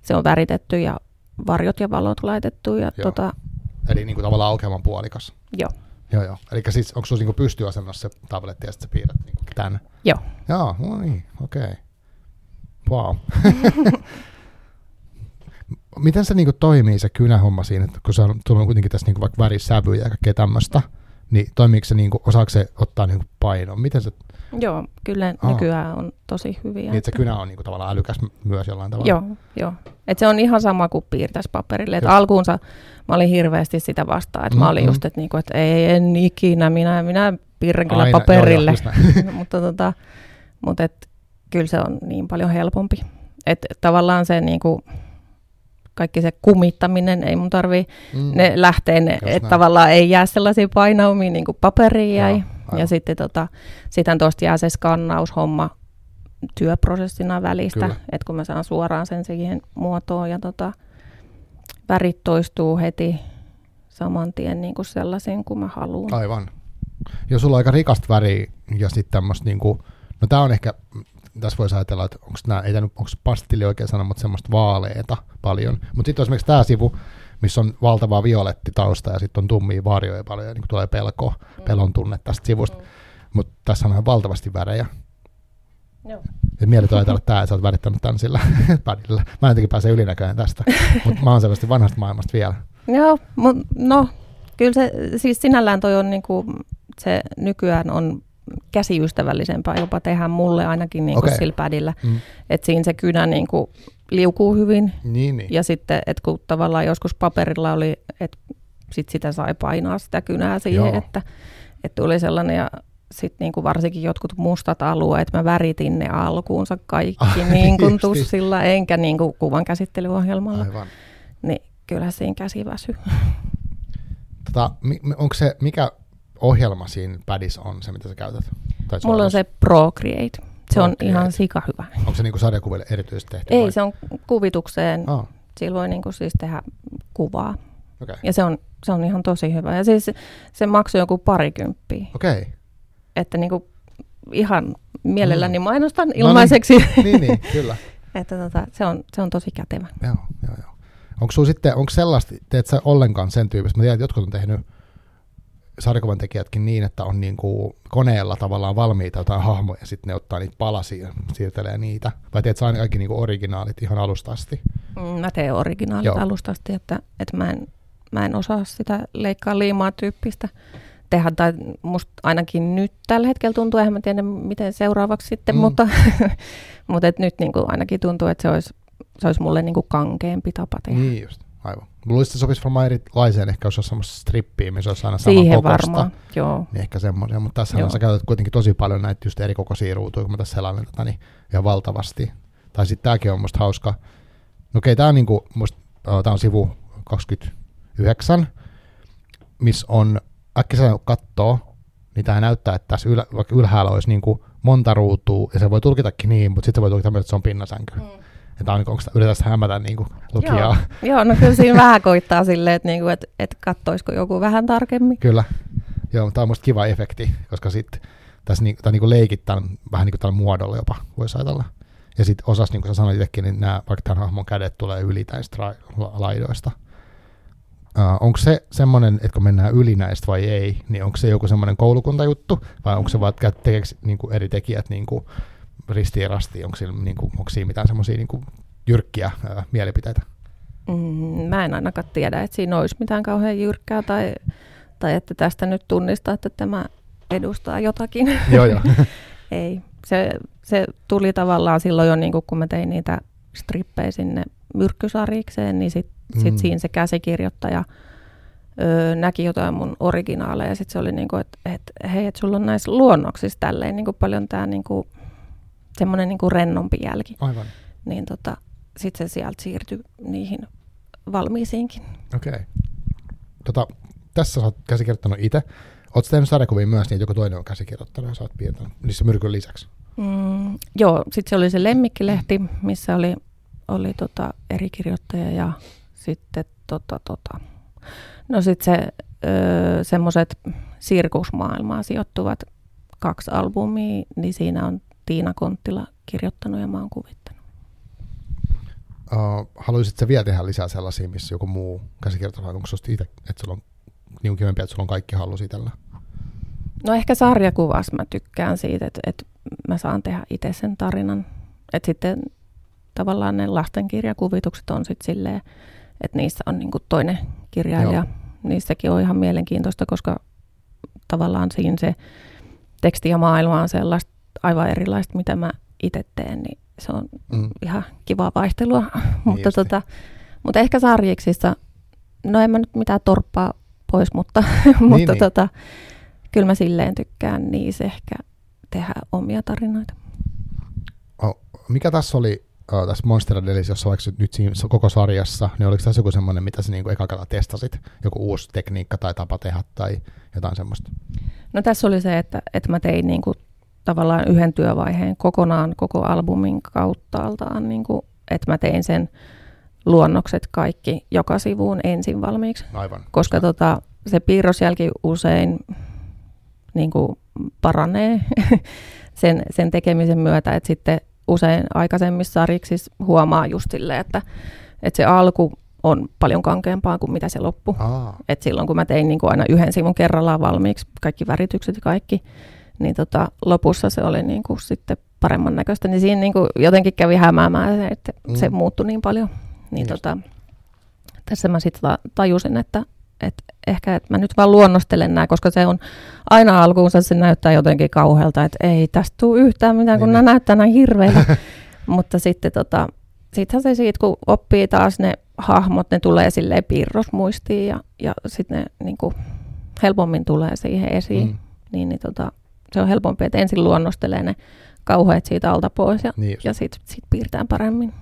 Se on väritetty ja varjot ja valot laitettu. Ja Joo. tota, eli niin kuin tavallaan aukeaman puolikas. joo, Joo, joo. Eli siis onko sulla niin pystyasennossa se tabletti ja sitten sä piirrät niin tämän? joo. Joo, no niin, okei. Okay. Wow. Miten se niinku toimii se kynähomma siinä, että kun se on kuitenkin tässä niinku vaikka värisävyjä ja kaikkea tämmöistä, niin toimiiko se, niinku, osaako se ottaa niinku painon? Miten se, Joo, kyllä Aa. nykyään on tosi hyviä. niin että se kynä on niinku tavallaan älykäs myös jollain tavalla? Joo, joo. Et se on ihan sama kuin piirtäisi paperille. Et alkuunsa mä olin hirveästi sitä vastaan. että Mm, mä olin mm. just, että niinku, et ei, en ikinä, minä, minä piirrän kyllä Aina, paperille. Joo, joo, mutta tota, mutta et, kyllä se on niin paljon helpompi. Et tavallaan se niinku, kaikki se kumittaminen, ei mun tarvii, Mm. ne lähtee, ne, että tavallaan ei jää sellaisia painaumia niin kuin paperiin jäi. Aivan. ja sitten tota, sitten tuosta jää se skannaushomma työprosessina välistä, että kun mä saan suoraan sen siihen muotoon ja tota, värit toistuu heti saman tien niin kuin sellaisiin kuin mä haluan. Aivan. Jos sulla on aika rikasta väriä ja sitten tämmöistä, niinku, no tää on ehkä, tässä voisi ajatella, että onko nämä, ei onko pastilli oikein sana, mutta semmoista vaaleeta paljon. Mutta sitten esimerkiksi tämä sivu, missä on valtava violetti tausta ja sitten on tummia varjoja paljon ja niin tulee pelko, pelon tunne tästä sivusta. Mutta tässä on ihan valtavasti värejä. Joo. Ja mieletön ajatella tämä, että sä oot värittänyt tämän sillä padilla. Mä en jotenkin pääse ylinäköinen tästä, mutta mä oon selvästi vanhasta maailmasta vielä. Joo, mut, no kyllä se, siis sinällään toi on niinku, se nykyään on käsiystävällisempää jopa tehdä mulle ainakin niinku Okei. sillä padilla. Mm. Että siinä se kynä niinku liukuu hyvin. Niin, niin. Ja sitten, että kun tavallaan joskus paperilla oli, että sit sitä sai painaa sitä kynää siihen, Joo. että, että tuli sellainen ja sitten niin kuin varsinkin jotkut mustat alueet, mä väritin ne alkuunsa kaikki Ai, niin kuin justi. tussilla, enkä niin kuin kuvan käsittelyohjelmalla. Aivan. Niin kyllä siinä käsi väsy. Tota, onko se, mikä ohjelma siinä padissa on se, mitä sä käytät? Tai Mulla on se Procreate. Se on Procreate. ihan sika hyvä. Onko se niinku sarjakuville erityisesti tehty? Ei, vai? se on kuvitukseen. Ah, Sillä voi niin kuin siis tehdä kuvaa. okei. Ja se on, se on ihan tosi hyvä. Ja siis se maksoi joku parikymppiä. Okei. Että niin kuin ihan mielelläni Mm. mainostan niin. ilmaiseksi. niin, niin, kyllä. että tota, se, on, se on tosi kätevä. Joo, joo, joo. Onko sulla sitten, onko sellaista, teet sä ollenkaan sen tyyppistä? Mä tiedän, että jotkut on tehnyt sarjakuvan tekijätkin niin, että on niinku koneella tavallaan valmiita jotain hahmoja, ja sitten ne ottaa niitä palasia ja siirtelee niitä. Vai teet sä aina kaikki niinku originaalit ihan alusta asti? Mm, Mä teen originaalit Joo. alusta asti, että, että mä, en, mä en osaa sitä leikkaa liimaa tyyppistä tehdä. Tai musta ainakin nyt tällä hetkellä tuntuu, eihän mä tiedä miten seuraavaksi sitten, mm. mutta, mutta et nyt niin kuin ainakin tuntuu, että se olisi, se olisi mulle niin kuin kankeampi tapa tehdä. Niin just, aivan. Luulisin, että se sopisi varmaan erilaiseen, ehkä jos olisi semmoista strippiä, missä olisi aina saman Siihen kokosta. varmaan, joo. Niin ehkä semmoisia, mutta tässä sä käytät kuitenkin tosi paljon näitä just eri kokoisia ruutuja, kun mä tässä selailen tätä, niin ihan valtavasti. Tai sitten tämäkin on musta hauska. No okei, tää on niinku, musta, uh, tää on sivu 29, missä on, äkkiä kun kattoo, niin tää näyttää, että tässä ylä, vaikka ylhäällä olisi niinku monta ruutua, ja se voi tulkitakin niin, mutta sitten se voi tulkita myös, että se on pinnasänky. Mm. Tää on, onko tää, yritetään hämätä niinku lukijaa. Joo, no kyllä siinä vähän koittaa silleen, että, niinku, että, että kattoisiko joku vähän tarkemmin. Kyllä. Joo, tämä on musta kiva efekti, koska sitten tässä niinku, tää niinku leikit tämän, vähän niin kuin tällä muodolla jopa, voisi ajatella. Ja sitten osas, niin kuin sä sanoit itsekin, niin nämä, vaikka tämän hahmon kädet tulee yli näistä ra- laidoista. Uh, onko se semmoinen, että kun mennään yli näistä vai ei, niin onko se joku semmoinen koulukuntajuttu, vai onko se vaan, että tekeekö niin kuin eri tekijät niin kuin ristiin rastiin, onko, siinä, niin kuin, onko siinä mitään semmoisia niin kuin jyrkkiä ää, mielipiteitä? Mm, mä en ainakaan tiedä, että siinä olisi mitään kauhean jyrkkää tai, tai että tästä nyt tunnistaa, että tämä edustaa jotakin. joo, joo. Ei. Se, se tuli tavallaan silloin jo, niin kun mä tein niitä strippejä sinne myrkkysarikseen, niin sitten Mm. sit siinä se käsikirjoittaja öö, näki jotain mun originaaleja ja sitten se oli niin kuin, että et, hei, että sulla on näissä luonnoksissa tälleen niin kuin paljon tämä niin kuin, semmoinen niin kuin rennompi jälki. Aivan. Niin tota, sitten se sieltä siirtyi niihin valmiisiinkin. Okei. Okay. Tota, tässä sä oot käsikirjoittanut itse. Oletko tehnyt sarjakuvia myös niin, että joku toinen on käsikirjoittanut ja sä oot piirtänyt niissä myrkyn lisäksi? Mm, joo, sitten se oli se Lemmikkilehti, missä oli, oli tota eri kirjoittaja ja sitten tota, tota. No sitten se, öö, semmoiset sirkusmaailmaan sijoittuvat kaksi albumia, niin siinä on Tiina Konttila kirjoittanut ja mä oon kuvittanut. Uh, haluaisitko vielä tehdä lisää sellaisia, missä joku muu käsikirjoittaa, onko susta itse, että sulla on niin kivempi, että sulla on kaikki halus itsellä? No ehkä sarjakuvassa mä tykkään siitä, että, että mä saan tehdä itse sen tarinan. Että sitten tavallaan ne lastenkirjakuvitukset on sitten silleen, että niissä on niinku toinen kirjailija. Joo. Niissäkin on ihan mielenkiintoista, koska tavallaan siinä se teksti ja maailma on sellaista aivan erilaista, mitä mä itse teen, niin se on Mm. ihan kivaa vaihtelua. mutta, justi. tota, mutta ehkä sarjiksissa, no en mä nyt mitään torppaa pois, mutta, mutta niin. tota, kyllä mä silleen tykkään niissä ehkä tehdä omia tarinoita. Oh, mikä tässä oli uh, tässä Monster Delissä, jossa vaikka nyt siinä koko sarjassa, niin oliko tässä joku semmoinen, mitä sä niinku eka kertaa testasit? Joku uusi tekniikka tai tapa tehdä tai jotain semmoista? No tässä oli se, että, että mä tein niinku tavallaan yhden työvaiheen kokonaan koko albumin kauttaaltaan, niinku, että mä tein sen luonnokset kaikki joka sivuun ensin valmiiksi. Aivan. koska tota, se piirrosjälki usein niin kuin paranee sen, sen tekemisen myötä, että sitten usein aikaisemmissa sarjiksissa huomaa just silleen, että, että se alku on paljon kankeampaa kuin mitä se loppu. Aa, Et silloin kun mä tein niin kuin aina yhden sivun kerrallaan valmiiksi, kaikki väritykset ja kaikki, niin tota, lopussa se oli niin kuin sitten paremman näköistä. Niin siinä niin kuin jotenkin kävi hämäämään, se, että Mm. se muuttui niin paljon. Niin Just. tota, tässä mä sitten tajusin, että, että ehkä että mä nyt vaan luonnostelen nämä, koska se on aina alkuunsa se näyttää jotenkin kauhealta, että ei tästä tule yhtään mitään, kun Niin, nämä näyttää näin hirveillä. Mutta sitten tota, sittenhän se siitä, kun oppii taas ne hahmot, ne tulee silleen piirrosmuistiin ja, ja sitten ne niin kuin, helpommin tulee siihen esiin. Mm. Niin, niin tota, se on helpompi, että ensin luonnostelee ne kauheat siitä alta pois ja, Niin ja sitten sit piirtää paremmin.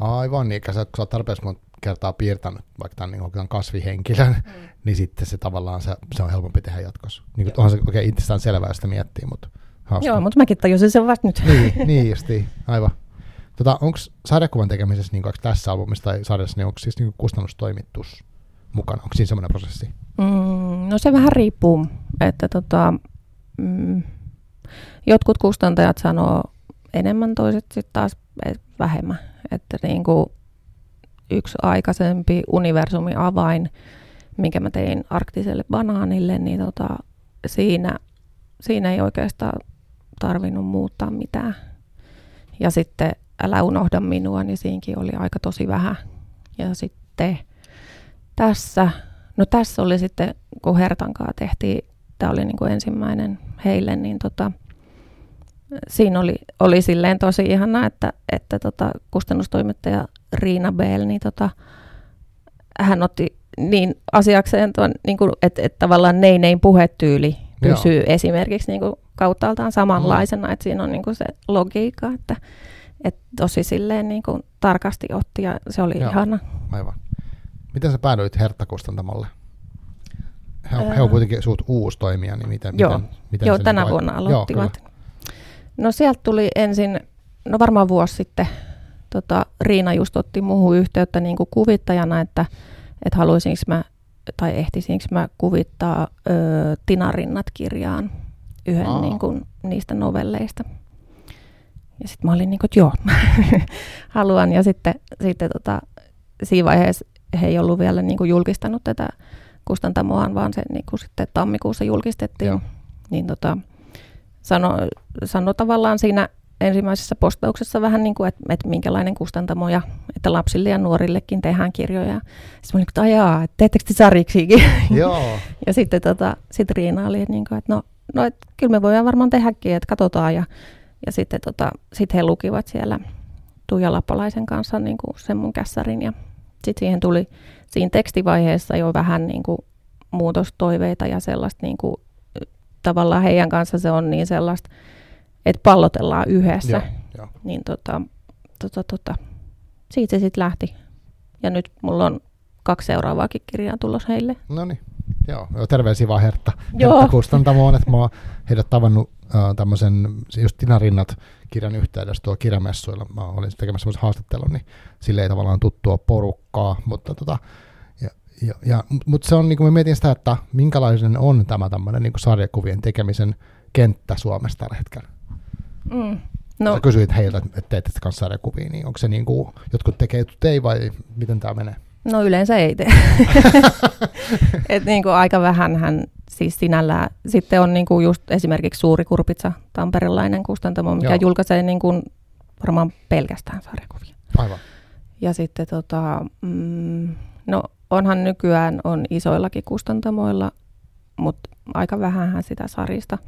Aivan niin, sä, kun sä oot tarpeeksi monta kertaa piirtänyt vaikka tämän, niin tämän kasvihenkilön, mm. niin sitten se tavallaan se, se on helpompi tehdä jatkossa. Niin kuin, onhan se oikein itsestään selvää, jos sitä miettii, mutta hauska. Joo, mutta mäkin tajusin sen vasta nyt. niin, niin justiin, aivan. Tota, onko sarjakuvan tekemisessä niin kuin, tässä albumissa tai sarjassa, niin onko siis niin kustannustoimitus mukana? Onko siinä semmoinen prosessi? Mm, no se vähän riippuu, että tota, mm, jotkut kustantajat sanoo enemmän, toiset sitten taas vähemmän. Että niin kuin yksi aikaisempi universumi avain, minkä mä tein arktiselle banaanille, niin tota, siinä, siinä ei oikeastaan tarvinnut muuttaa mitään. Ja sitten Älä unohda minua, niin siinäkin oli aika tosi vähän. Ja sitten tässä, no tässä oli sitten, kun Hertankaa tehtiin, tämä oli niin kuin ensimmäinen heille, niin tota, siinä oli, oli silleen tosi ihana, että, että tota, kustannustoimittaja Riina Bell, niin tota, hän otti niin asiakseen tuon, niin kuin, että, että tavallaan nei nein puhetyyli pysyy Joo. esimerkiksi niin kuin kauttaaltaan samanlaisena, mm. että siinä on niin kuin se logiikka, että, että tosi silleen niin kuin tarkasti otti ja se oli Joo, ihana. Aivan. Miten sä päädyit Hertta-kustantamolle? He, öö. he on kuitenkin suut uusi toimija, niin miten, Joo, miten, miten Joo se tänä niin vuonna aloittivat. Joo, no sieltä tuli ensin, no varmaan vuosi sitten, tota, Riina just otti muuhun yhteyttä niin kuin kuvittajana, että, että haluaisinko mä, tai ehtisinkö mä kuvittaa ö, Tina Rinnat-kirjaan yhden niin kuin, niistä novelleista. Ja sitten mä olin niin kuin, että joo, haluan. Ja sitten, sitten tota, siinä vaiheessa he ei ollut vielä niin kuin julkistanut tätä kustantamoaan, vaan se niin kuin sitten tammikuussa julkistettiin. Joo. Niin tota, sano, sano tavallaan siinä ensimmäisessä postauksessa vähän niin kuin, että, että minkälainen kustantamo ja että lapsille ja nuorillekin tehdään kirjoja. Sitten mä olin, että ajaa, että teettekö te sariksikin? Joo. ja sitten tota, sit Riina oli, niin kuin, että no, no et, kyllä me voidaan varmaan tehdäkin, että katsotaan. Ja, ja sitten tota, sit he lukivat siellä Tuija Lappalaisen kanssa niin kuin sen mun kässärin ja sitten siihen tuli siinä tekstivaiheessa jo vähän niin kuin muutostoiveita ja sellaista niin kuin, tavallaan heidän kanssa se on niin sellaista, että pallotellaan yhdessä. Joo, jo. Niin tota, tota, tota, siitä se sitten lähti. Ja nyt mulla on kaksi seuraavaakin kirjaa tulossa heille. No niin, joo. Terveisiä vaan Hertta, Hertta Kustantamoon, että mä oon heidät tavannut äh, tämmöisen, just Tina Rinnat kirjan yhteydessä tuo kirjamessuilla. Mä olin tekemässä semmoisen haastattelun, niin sille ei tavallaan tuttua porukkaa, mutta tota, ja, ja, mutta se on, niin kuin mä mietin sitä, että minkälainen on tämä tämmöinen niin sarjakuvien tekemisen kenttä Suomessa tällä hetkellä. Mm. No. Sä kysyit heiltä, että teette kanssa sarjakuvia, niin onko se niin kuin, jotkut tekee, jotkut ei vai miten tämä menee? No yleensä ei tee. Et niin kuin aika vähän hän siis sinällään. Sitten on niin kuin just esimerkiksi Suuri Kurpitsa, tamperelainen kustantamo, mikä Joo. julkaisee niin kuin varmaan pelkästään sarjakuvia. Aivan. Ja sitten tota, mm, no onhan nykyään on isoillakin kustantamoilla, mutta aika vähän sitä sarista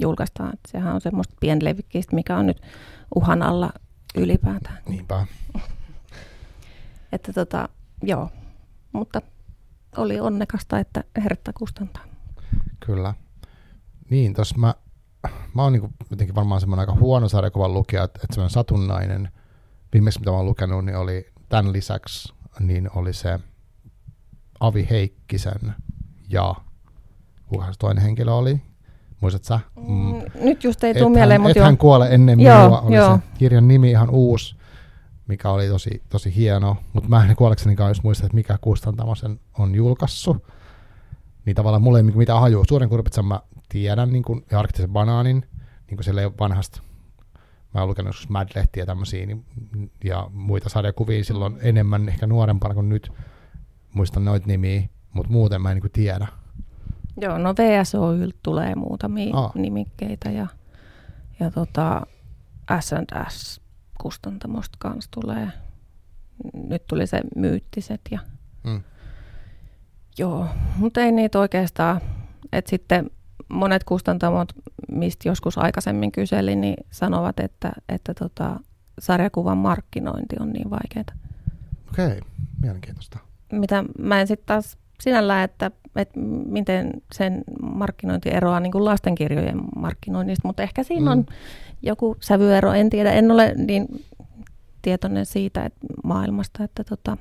julkaistaan. Et sehän on semmoista pienlevikkistä, mikä on nyt uhan alla ylipäätään. Niinpä. että tota, joo, mutta oli onnekasta, että Hertta kustantaa. Kyllä. Niin, tuossa mä, mä oon niinku jotenkin varmaan semmoinen aika huono sarjakuvan lukija, että, että semmoinen satunnainen, viimeksi mitä mä oon lukenut, niin oli tämän lisäksi, niin oli se Avi Heikkisen ja kuka se toinen henkilö oli? Muistatko sä? Mm, nyt just ei tule mieleen, mutta hän kuole ennen joo, minua, oli joo. se kirjan nimi ihan uusi, mikä oli tosi, tosi hieno, mutta mä en kuoleksenikaan just muista, että mikä kustantamo sen on julkaissut niin tavallaan mulla ei niinku mitään hajua. Suuren kurpitsan mä tiedän, niin kuin, ja arktisen banaanin, niin kuin siellä vanhasta, mä oon lukenut Mad-lehtiä tämmöisiä, niin, ja muita sarjakuvia silloin enemmän, ehkä nuorempana kuin nyt, muistan noita nimiä, mutta muuten mä en niin tiedä. Joo, no VSOYltä tulee muutamia Aa. nimikkeitä, ja, ja tota, S&S kustantamosta kanssa tulee. Nyt tuli se myyttiset ja mm. Joo, mutta ei niitä oikeastaan. Et sitten monet kustantamot, mistä joskus aikaisemmin kyselin, niin sanovat, että, että tota, sarjakuvan markkinointi on niin vaikeaa. Okei, mielenkiintoista. Mitä mä en sitten taas sinällään, että, että miten sen markkinointi eroaa niin kuin lastenkirjojen markkinoinnista, mutta ehkä siinä mm. on joku sävyero, en tiedä, en ole niin tietoinen siitä että maailmasta, että tota,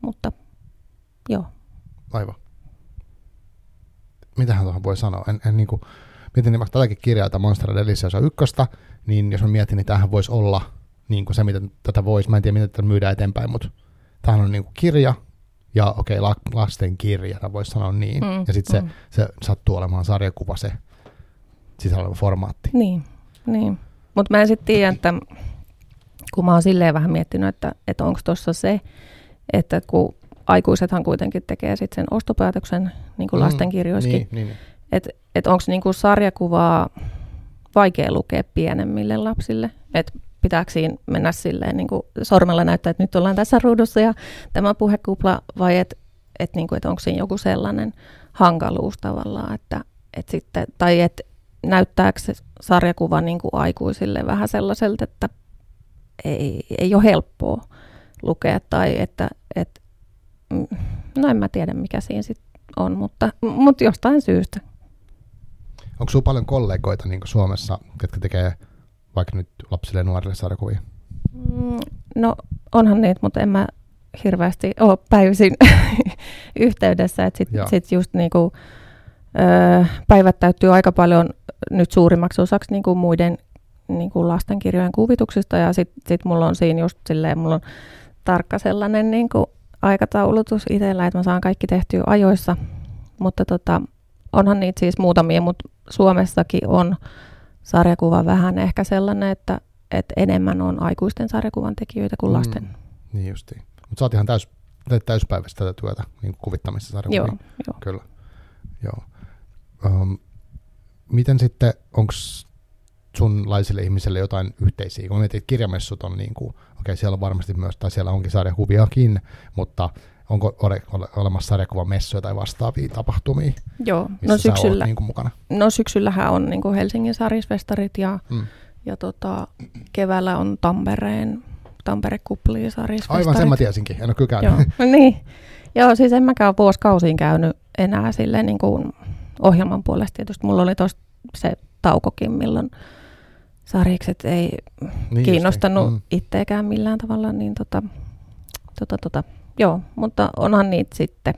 mutta joo. Aivan. Mitähän tuohon voi sanoa? En, en niin kuin, mietin niin vaikka tätäkin kirjaa, tämä Monster Delicious on ykköstä, niin jos mä mietin, niin tämähän voisi olla niin kuin se, miten tätä voisi, mä en tiedä, miten tätä myydään eteenpäin, mutta tämähän on niin kuin kirja, ja okei, okay, lasten kirja, voisi sanoa niin. Mm, ja sitten mm. se, se sattuu olemaan sarjakuva se sisällä oleva formaatti. Niin, niin. Mutta mä en sitten tiedä, että kun mä oon silleen vähän miettinyt, että, että onko tuossa se, että kun aikuisethan kuitenkin tekee sitten sen ostopäätöksen niin kuin mm, lastenkirjoissakin, niin, niin. että et onko niin kuin sarjakuvaa vaikea lukea pienemmille lapsille, että pitääkö siinä mennä silleen niin kuin sormella näyttää, että nyt ollaan tässä ruudussa ja tämä puhekupla, vai että et, niin et onko siinä joku sellainen hankaluus tavallaan, että et sitten, tai että näyttääkö se sarjakuva niin kuin aikuisille vähän sellaiselta, että ei, ei ole helppoa lukea, tai että, että mm, no en mä tiedä mikä siinä sitten on, mutta, mutta jostain syystä. Onko sinulla paljon kollegoita niin Suomessa, jotka tekee vaikka nyt lapsille ja nuorille sarjakuvia? Mm, no onhan niitä, mutta en mä hirveästi ole päivisin yhteydessä. Että sit, sit just niinku, ö, päivät täyttyy aika paljon nyt suurimmaksi osaksi niinku muiden niinku lastenkirjojen kuvituksista ja sitten sit mulla on siinä just silleen, mulla on tarkka sellainen niinku aikataulutus itsellä, että mä saan kaikki tehtyä ajoissa, mutta tota, onhan niitä siis muutamia, mutta Suomessakin on sarjakuva vähän ehkä sellainen, että, että enemmän on aikuisten sarjakuvan tekijöitä kuin mm, lasten. Mm, niin justiin. Mutta sä oot ihan täys, täyspäiväistä tätä työtä niin kuvittamissa sarjakuvia. Joo, joo. Kyllä. Joo. Um, miten sitten, onko sunlaisille ihmisille jotain yhteisiä? Kun mietit, että kirjamessut on niin kuin, okei okay, siellä on varmasti myös, tai siellä onkin sarjakuviakin, mutta onko ole, ole, olemassa sarjakuvamessuja tai vastaavia tapahtumia, Joo, no syksyllä, niin mukana? No syksyllähän on niin kuin Helsingin sarisfestarit ja, mm. ja tota, keväällä on Tampereen Tampere Kupli sarisfestarit. Aivan sen mä tiesinkin, en ole kyllä käynyt. Joo, no niin. Joo, siis en mäkään vuosikausiin käynyt enää sille niin kuin ohjelman puolesta tietysti. Mulla oli tuossa se taukokin, milloin sarjikset ei niin kiinnostanut mm. itseäkään millään tavalla, niin tota, tota, tota, joo, mutta onhan niitä sitten.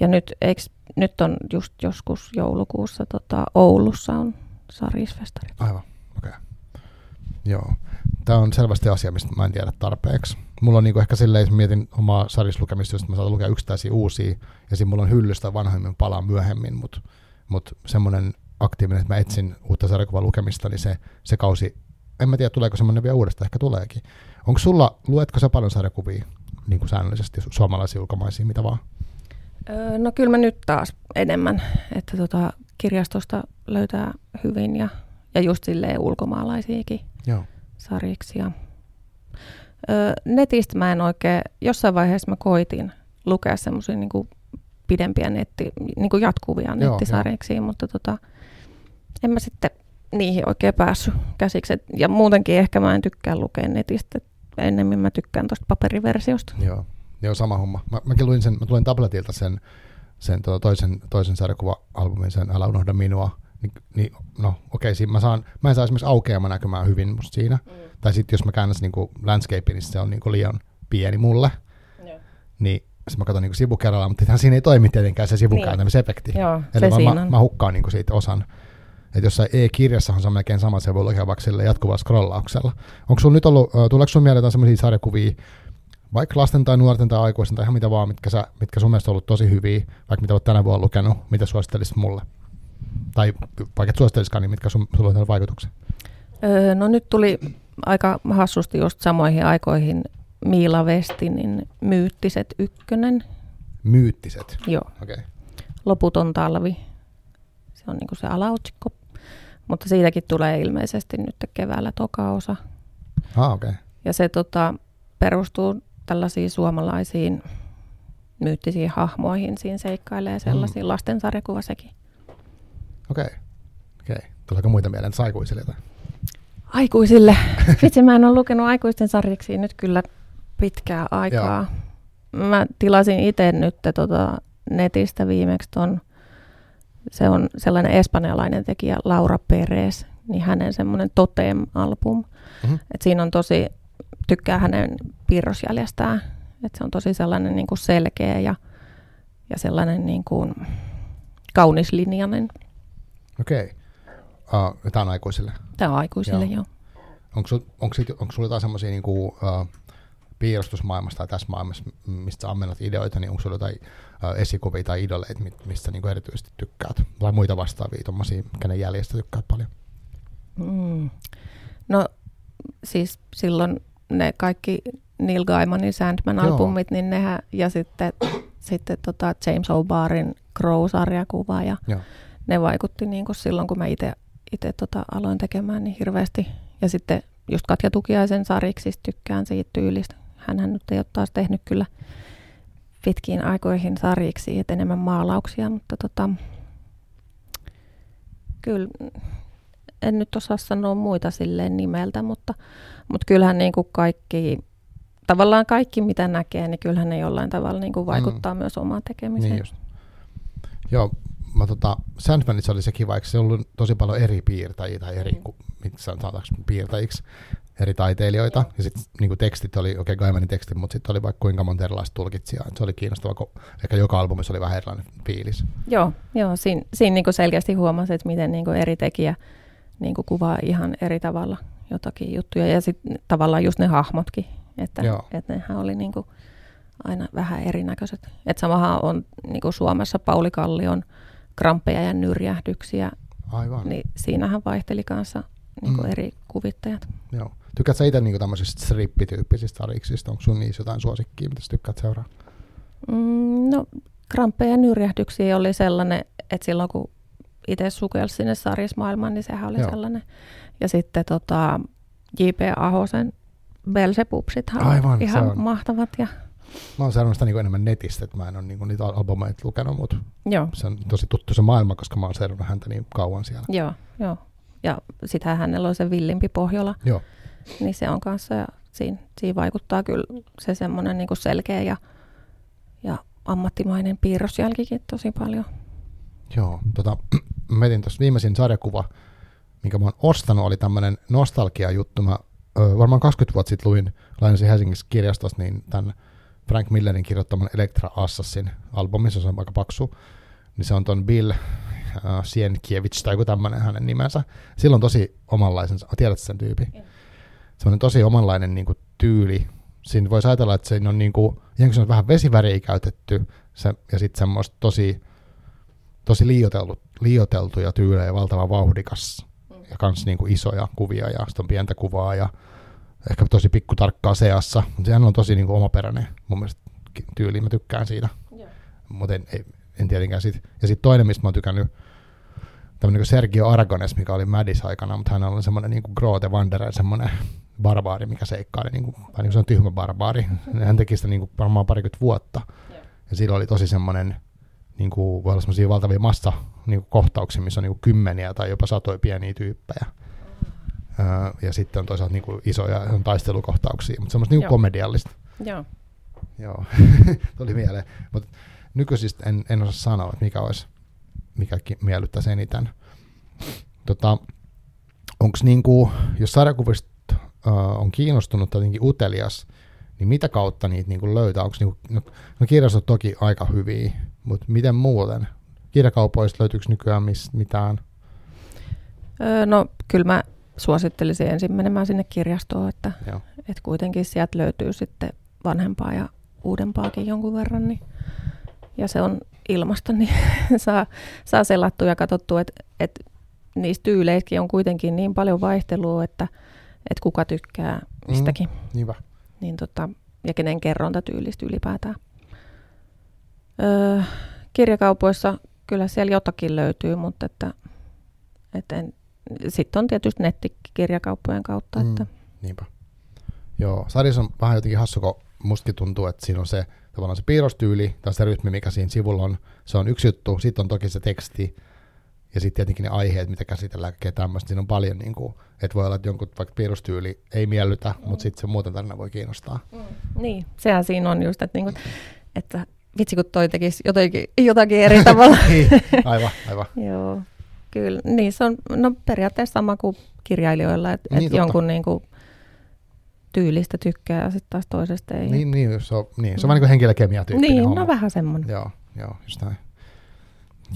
Ja nyt, eiks, nyt on just joskus joulukuussa tota, Oulussa on sarisfestarit. Aivan, okei. Okay. Joo. Tämä on selvästi asia, mistä mä en tiedä tarpeeksi. Mulla on niinku ehkä silleen, jos mietin omaa sarislukemista, josta mä saatan lukea yksittäisiä uusia, ja siinä mulla on hyllystä vanhoimmin palaa myöhemmin, mutta mut semmoinen aktiivinen, että mä etsin uutta sarjakuvan lukemista, niin se, se kausi, en mä tiedä tuleeko semmoinen vielä uudestaan, ehkä tuleekin. Onko sulla, luetko sä paljon sarjakuvia? Niin kuin säännöllisesti suomalaisia, ulkomaisia, mitä vaan? Öö, no kyllä mä nyt taas enemmän, että tota, kirjastosta löytää hyvin ja, ja just silleen ulkomaalaisiakin Joo. sarjiksi. Ja, öö, netistä mä en oikein, jossain vaiheessa mä koitin lukea semmoisia niin pidempiä netti, niin kuin jatkuvia nettisarjiksi, mutta tota, en mä sitten niihin oikein päässyt käsiksi. Ja muutenkin ehkä mä en tykkää lukea netistä, ennemmin mä tykkään tuosta paperiversiosta. Joo, Joo sama homma. Mä, mäkin luin sen, mä tulin tabletilta sen, sen tuota toisen, toisen sarjakuva-albumin, sen Älä unohda minua. Ni, niin, no okei, okay, mä, saan, mä en saa esimerkiksi aukeama näkymään hyvin musta siinä. Mm. Tai sitten jos mä käännän niinku landscapein, niin se on niinku liian pieni mulle. Yeah. Niin sitten mä katson niinku sivukerralla, mutta siinä ei toimi tietenkään se sivukääntämisefekti. Niin. Joo, Eli se mä, mä, mä, hukkaan niinku siitä osan. Että jossain e-kirjassahan se on melkein sama, se voi lukea vaikka jatkuvalla scrollauksella. Onko sulla nyt ollut, tuleeko sun mieleen jotain sellaisia sarjakuvia, vaikka lasten tai nuorten tai aikuisten tai ihan mitä vaan, mitkä, sä, mitkä sun mielestä on ollut tosi hyviä, vaikka mitä olet tänä vuonna lukenut, mitä suosittelisit mulle? Tai vaikka et suosittelisikaan, niin mitkä sun, sulla on vaikutuksia? Öö, no nyt tuli aika hassusti just samoihin aikoihin Miila Vestinin Myyttiset ykkönen. Myyttiset? Joo. Okay. Loputon talvi. Se on niinku se alaotsikko. Mutta siitäkin tulee ilmeisesti nyt keväällä toka osa. Ah, okay. Ja se tota, perustuu tällaisiin suomalaisiin myyttisiin hahmoihin. Siinä seikkailee sellaisiin mm. lastensarjakuva sekin. Okei. Okay. Okay. Tuleeko muita mieleen saikuisille jotain? Aikuisille. Vitsi, mä en ole lukenut aikuisten sarjiksi nyt kyllä pitkää aikaa. Mä tilasin itse nyt tota netistä viimeksi ton, se on sellainen espanjalainen tekijä Laura Perez, niin hänen semmoinen Totem-album. Mm-hmm. Et siinä on tosi, tykkää hänen piirrosjäljestään, että se on tosi sellainen niin kuin selkeä ja, ja sellainen niin kuin kaunislinjainen. Okei. Okay. Uh, tämä on aikuisille? Tämä on aikuisille, joo. joo. Onko, sul, onko, onko sulla jotain semmoisia niin kuin, uh, piirustusmaailmasta tai tässä maailmassa, mistä ammennat ideoita, niin onko sulla jotain esikuvia tai idoleita, mistä niin kuin erityisesti tykkäät? Tai muita vastaavia, tuommoisia, kenen jäljestä tykkäät paljon? Mm. No siis silloin ne kaikki Neil Gaimanin Sandman-albumit, niin nehän, ja sitten, sitten tota James O'Barrin Crow-sarjakuva, ja Joo. ne vaikutti niin kuin silloin, kun mä itse tota aloin tekemään niin hirveästi. Ja sitten just Katja Tukiaisen sariksi siis tykkään siitä tyylistä. Hänhän nyt ei ole taas tehnyt kyllä pitkiin aikoihin sarjiksi, että enemmän maalauksia, mutta tota, kyllä en nyt osaa sanoa muita silleen nimeltä, mutta, mutta kyllähän niin kuin kaikki, tavallaan kaikki mitä näkee, niin kyllähän ne jollain tavalla niin kuin vaikuttaa mm. myös omaan tekemiseen. Niin just. Joo, mä tota, Sandmanissa oli se kiva, eikö se ollut tosi paljon eri piirtäjiä tai eri, mm. sanotaanko piirtäjiksi, eri taiteilijoita. Ja sitten niin tekstit oli, okei okay, Gaimanin tekstit, mutta sitten oli vaikka kuinka monta erilaista tulkitsijaa. Se oli kiinnostava, kun ehkä joka albumissa oli vähän erilainen fiilis. Joo, joo siinä, siinä niin selkeästi huomasi, että miten niin eri tekijä niin kuin kuvaa ihan eri tavalla jotakin juttuja. Ja sitten tavallaan just ne hahmotkin, että, että nehän oli niin kuin aina vähän erinäköiset. Et samahan on niin kuin Suomessa Pauli Kallion kramppeja ja nyrjähdyksiä. Aivan. Niin siinähän vaihteli kanssa niin kuin mm. eri kuvittajat. Joo. Tykkäät sä itse niin tämmöisistä strippityyppisistä sariksista? Onko sun niissä jotain suosikkia, mitä sä tykkäät seuraa? Mm, no, kramppeja ja nyrjähdyksiä oli sellainen, että silloin kun itse sukelsi sinne sarjismaailmaan, niin sehän oli Joo. sellainen. Ja sitten tota, J.P. Ahosen Belzebubsithan Aivan, ihan on. mahtavat. Ja... Mä oon seurannut sitä niin enemmän netistä, että mä en ole niin niitä albumeita lukenut, mutta Joo. se on tosi tuttu se maailma, koska mä oon seurannut häntä niin kauan siellä. Joo, joo. Ja sitähän hänellä on se villimpi Pohjola. Joo. Niin se on kanssa, ja siinä, siinä vaikuttaa kyllä se semmoinen niin selkeä ja, ja ammattimainen piirrosjälkikin tosi paljon. Joo, tota, mä etin tuossa viimeisin sarjakuva, minkä mä oon ostanut, oli tämmöinen nostalgia-juttu. Mä ö, varmaan 20 vuotta sitten luin, lainasin Helsingissä kirjastossa, niin tämän Frank Millerin kirjoittaman Electra Assassin albumin, se on aika paksu, niin se on ton Bill äh, Sienkiewicz tai joku tämmöinen hänen nimensä. Silloin tosi omanlaisensa, tiedät sen tyypin? Yeah. Semmoinen tosi omanlainen niin kuin, tyyli. Siinä voisi ajatella, että se on, niin kuin, se on vähän vesiväriä käytetty se, ja sitten semmoista tosi tosi liioteltu, liioteltuja tyylejä, valtava vauhdikas mm. ja kans niin kuin isoja kuvia ja sitten on pientä kuvaa ja ehkä tosi pikkutarkkaa seassa. Mutta sehän on tosi niin kuin omaperäinen mun mielestä tyyli, mä tykkään siitä. Yeah. Mutta en, en, en tietenkään siitä. Ja sitten toinen, mistä mä oon tykännyt, tämmöinen niin Sergio Aragones, mikä oli Madis aikana, mutta hän oli semmoinen niin kuin Grote Wanderer, semmoinen barbaari, mikä seikkaili, niin kuin, tai niin kuin se on tyhmä barbaari. Hän teki sitä niin kuin varmaan parikymmentä vuotta. Yeah. Ja sillä oli tosi semmoinen niin kuin, voi olla sellaisia valtavia massa niin kuin kohtauksia, missä on niin kuin kymmeniä tai jopa satoja pieniä tyyppejä. Öö, ja sitten on toisaalta niin kuin isoja taistelukohtauksia, mutta semmoista niin komediallista. Joo. Joo, tuli mieleen. Mutta nykyisistä en, en osaa sanoa, että mikä olisi, mikä miellyttäisi eniten. Tota, onko niin kuin, jos sarjakuvista on kiinnostunut tai jotenkin utelias, niin mitä kautta niitä niin kuin löytää? Onko niin kuin, no, no kirjastot toki aika hyviä, mutta miten muuten? Kirjakaupoista löytyykö nykyään mis, mitään? Öö, no kyllä mä suosittelisin ensin menemään sinne kirjastoon, että, että kuitenkin sieltä löytyy sitten vanhempaa ja uudempaakin jonkun verran. Niin, ja se on ilmasta, niin saa, saa selattua ja katsottua, että, että niistä tyyleissäkin on kuitenkin niin paljon vaihtelua, että, että kuka tykkää mistäkin. Mm, niin tota, ja kenen kerrontatyylistä ylipäätään. Öö, kirjakaupoissa kyllä siellä jotakin löytyy, mutta että, että sitten on tietysti nettikirjakauppojen kautta. Mm, että. Niinpä. Joo, sarjassa on vähän jotenkin hassu, kun mustakin tuntuu, että siinä on se tavallaan se piirrostyyli tai se rytmi, mikä siinä sivulla on. Se on yksi juttu, sitten on toki se teksti Ja sitten tietenkin ne aiheet, mitä käsitellään, kaikkea tämmöistä. Siinä on paljon, niin kuin, että voi olla, että jonkun vaikka piirustyyli ei miellytä, mm. mutta sitten se muuten tarina voi kiinnostaa. Mm. Niin, sehän siinä on just, että, niin kuin, että vitsi kun toi tekisi jotakin, jotakin eri tavalla. niin, aivan, aivan. Joo, kyllä. Niin se on no, periaatteessa sama kuin kirjailijoilla, että niin, et jonkun niin kuin, tyylistä tykkää ja sitten taas toisesta ei. Niin, niin se on, niin, se on mm. vähän niin kuin henkilökemia tyyppinen Niin, homma. no vähän semmoinen. Joo, joo, just näin.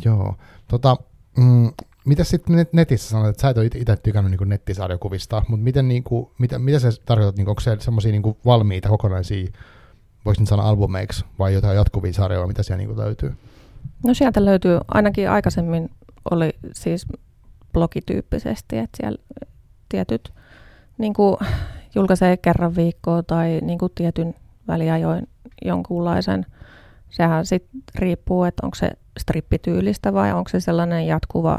Joo, tota, mm, mitä sitten net, netissä sanoit, että sä et ole itse tykännyt niin nettisarjakuvista, mutta miten, niin kuin, mitä, mitä se tarkoitat, niin onko se semmoisia niin valmiita kokonaisia, voisin nyt sanoa albumeiksi, vai jotain jatkuvia sarjoja, mitä siellä niin kuin löytyy? No sieltä löytyy, ainakin aikaisemmin oli siis blogityyppisesti, että siellä tietyt niin kuin julkaisee kerran viikkoa tai niin kuin tietyn väliajoin jonkunlaisen. Sehän sitten riippuu, että onko se strippityylistä vai onko se sellainen jatkuva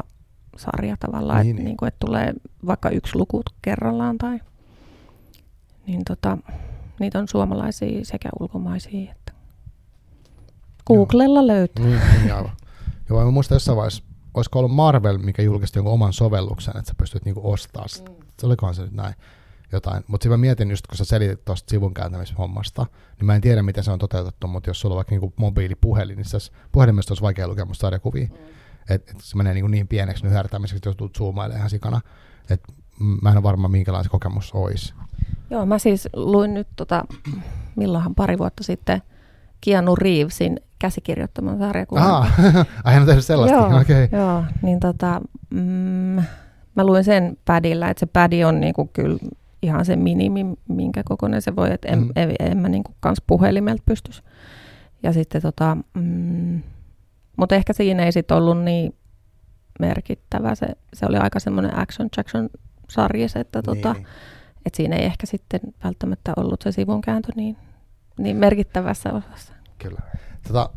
sarja tavallaan, niin, että, niin. Niin kuin, että tulee vaikka yksi luku kerrallaan tai niin tota, niitä on suomalaisia sekä ulkomaisia. Että Googlella Joo. löytyy. Niin, niin aivan. Joo, mä muistan jossain vaiheessa, olisiko ollut Marvel, mikä julkisti jonkun oman sovelluksen, että sä pystyt niinku ostamaan sitä. Mm. Se olikohan se nyt näin jotain. Mutta sitten mä mietin just, kun sä selitit tuosta sivun kääntämishommasta, niin mä en tiedä, miten se on toteutettu, mutta jos sulla on vaikka niinku mobiilipuhelin, niin se puhelimesta olisi vaikea lukea musta sarjakuvia. Mm. Et, et se menee niin, niin pieneksi nyhärtämiseksi, että jos tulet zoomailemaan ihan sikana. Et mä en ole varma, minkälainen se kokemus olisi. Joo, mä siis luin nyt, tota, milloinhan pari vuotta sitten, Keanu Reevesin käsikirjoittaman sarjakuvan. Ah, on tehnyt sellaista, joo, okay. Joo, niin tota, mm, mä luin sen padilla, että se padi on niinku kyllä ihan se minimi, minkä kokoinen se voi, että en, mm. en, en mä niinku kans puhelimelta pystyisi. Ja sitten tota, mm, mutta ehkä siinä ei sitten ollut niin merkittävä. Se, se oli aika semmoinen action Jackson sarjis, että tota, niin. et siinä ei ehkä sitten välttämättä ollut se sivun kääntö niin, niin merkittävässä osassa. Kyllä. Tota,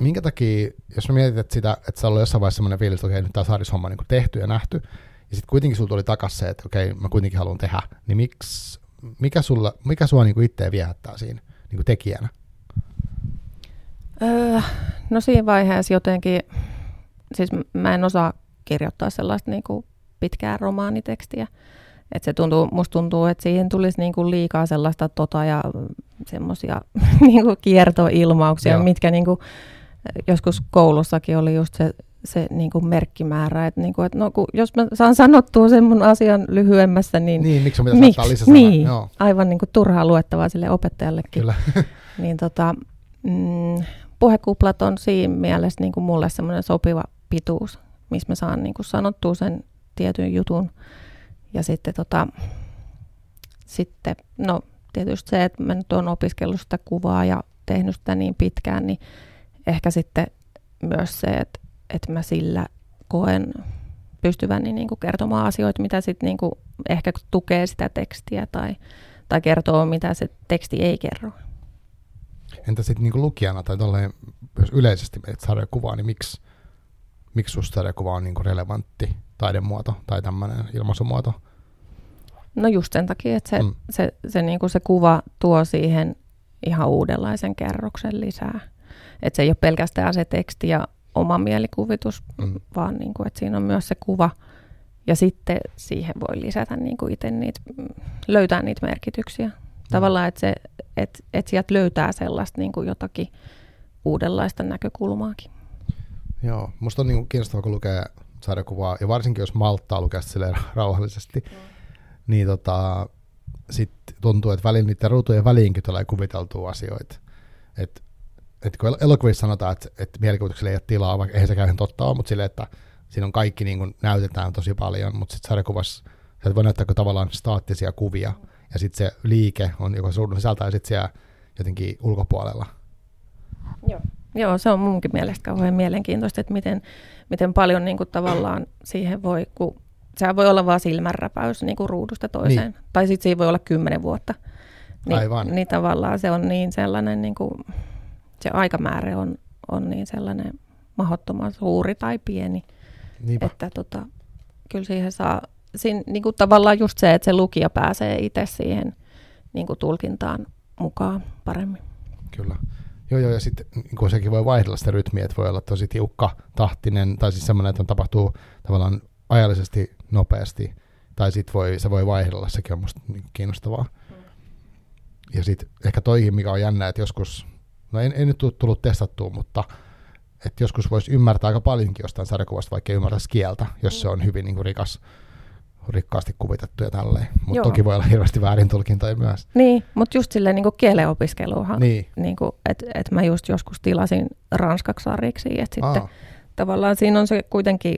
minkä takia, jos mä mietit että sitä, että sä ollut jossain vaiheessa semmoinen fiilis, että okei, nyt tämä sarjishomma on niin tehty ja nähty, ja sitten kuitenkin sulla tuli takas se, että okei, mä kuitenkin haluan tehdä, niin miksi, mikä, sulla, mikä sua niin itseä viehättää siinä niin tekijänä? Öö, no siinä vaiheessa jotenkin, siis mä en osaa kirjoittaa sellaista niin kuin pitkää romaanitekstiä. Et se tuntuu, musta tuntuu, että siihen tulisi niin kuin liikaa sellaista tota ja semmoisia niin kiertoilmauksia, Joo. mitkä niin kuin, joskus koulussakin oli just se, se niin kuin merkkimäärä, että, niin kuin, että no, kun, jos mä saan sanottua sen mun asian lyhyemmässä, niin... Niin, miksi on miksi? Niin, Joo. aivan niin kuin turhaa luettavaa sille opettajallekin. Kyllä. niin tota, mm, puhekuplat on siinä mielessä niin kuin mulle semmoinen sopiva pituus, missä mä saan niin kuin sanottua sen tietyn jutun. Ja sitten, tota, sitten no tietysti se, että mä nyt oon opiskellut sitä kuvaa ja tehnyt sitä niin pitkään, niin ehkä sitten myös se, että, että mä sillä koen pystyväni niin kuin kertomaan asioita, mitä sitten niin kuin ehkä tukee sitä tekstiä tai, tai kertoo, mitä se teksti ei kerro. Entä sitten niin lukijana tai tolleen, jos yleisesti menet sarjakuvaa, niin miksi, miksi susta sarjakuva on niin relevantti taidemuoto tai tämmöinen ilmaisumuoto? No just sen takia, että se, mm. se, se, niin kuin se kuva tuo siihen ihan uudenlaisen kerroksen lisää. Että se ei ole pelkästään se teksti ja oma mielikuvitus, mm. vaan niin kuin, että siinä on myös se kuva. Ja sitten siihen voi lisätä niin kuin itse niitä, löytää niitä merkityksiä. Tavallaan, että, se, että, että sieltä löytää sellaista niin kuin jotakin uudenlaista näkökulmaakin. Joo, musta on niin kiinnostavaa, kun lukee sarjakuvaa, ja varsinkin jos malttaa lukea sille rauhallisesti, mm. niin tota, sit tuntuu, että välillä niiden ruutujen väliinkin tulee kuviteltua asioita. Et, et kun elokuvissa sanotaan, että, että mielikuvitukselle ei ole tilaa, vaikka eihän se käy ihan totta ole, mutta sille, että siinä on kaikki niin kuin näytetään tosi paljon, mutta sitten sarjakuvassa sä voi näyttää tavallaan staattisia kuvia, ja sitten se liike on joko ruudun sisältä ja sitten siellä jotenkin ulkopuolella. Joo. Joo, se on munkin mielestä kauhean mielenkiintoista, että miten, miten paljon niin kuin, tavallaan siihen voi, kun sehän voi olla vain silmänräpäys niin kuin ruudusta toiseen, niin. tai sitten siinä voi olla kymmenen vuotta. Niin, Aivan. Niin tavallaan se on niin sellainen, niin kuin, se aikamäärä on, on niin sellainen mahdottoman suuri tai pieni, Niinpä. että tota, kyllä siihen saa siinä niin kuin tavallaan just se, että se lukija pääsee itse siihen niin kuin tulkintaan mukaan paremmin. Kyllä. Joo, joo, ja sitten niin sekin voi vaihdella sitä rytmiä, että voi olla tosi tiukka, tahtinen, tai siis semmoinen, että on tapahtuu tavallaan ajallisesti nopeasti, tai sitten voi, se voi vaihdella, sekin on musta niin kiinnostavaa. Mm. Ja sitten ehkä toihin, mikä on jännä, että joskus, no ei, ei nyt tullut testattua, mutta että joskus voisi ymmärtää aika paljonkin jostain sarjakuvasta, vaikka ei ymmärtäisi kieltä, jos se on hyvin niin kuin rikas, rikkaasti kuvitettu ja tälleen. Mutta toki voi olla hirveästi väärin tulkintoja myös. Niin, mutta just silleen niin kielen opiskeluhan, niin. niin että et mä just joskus tilasin ranskaksi sarjiksi, että sitten Aa. tavallaan siinä on se kuitenkin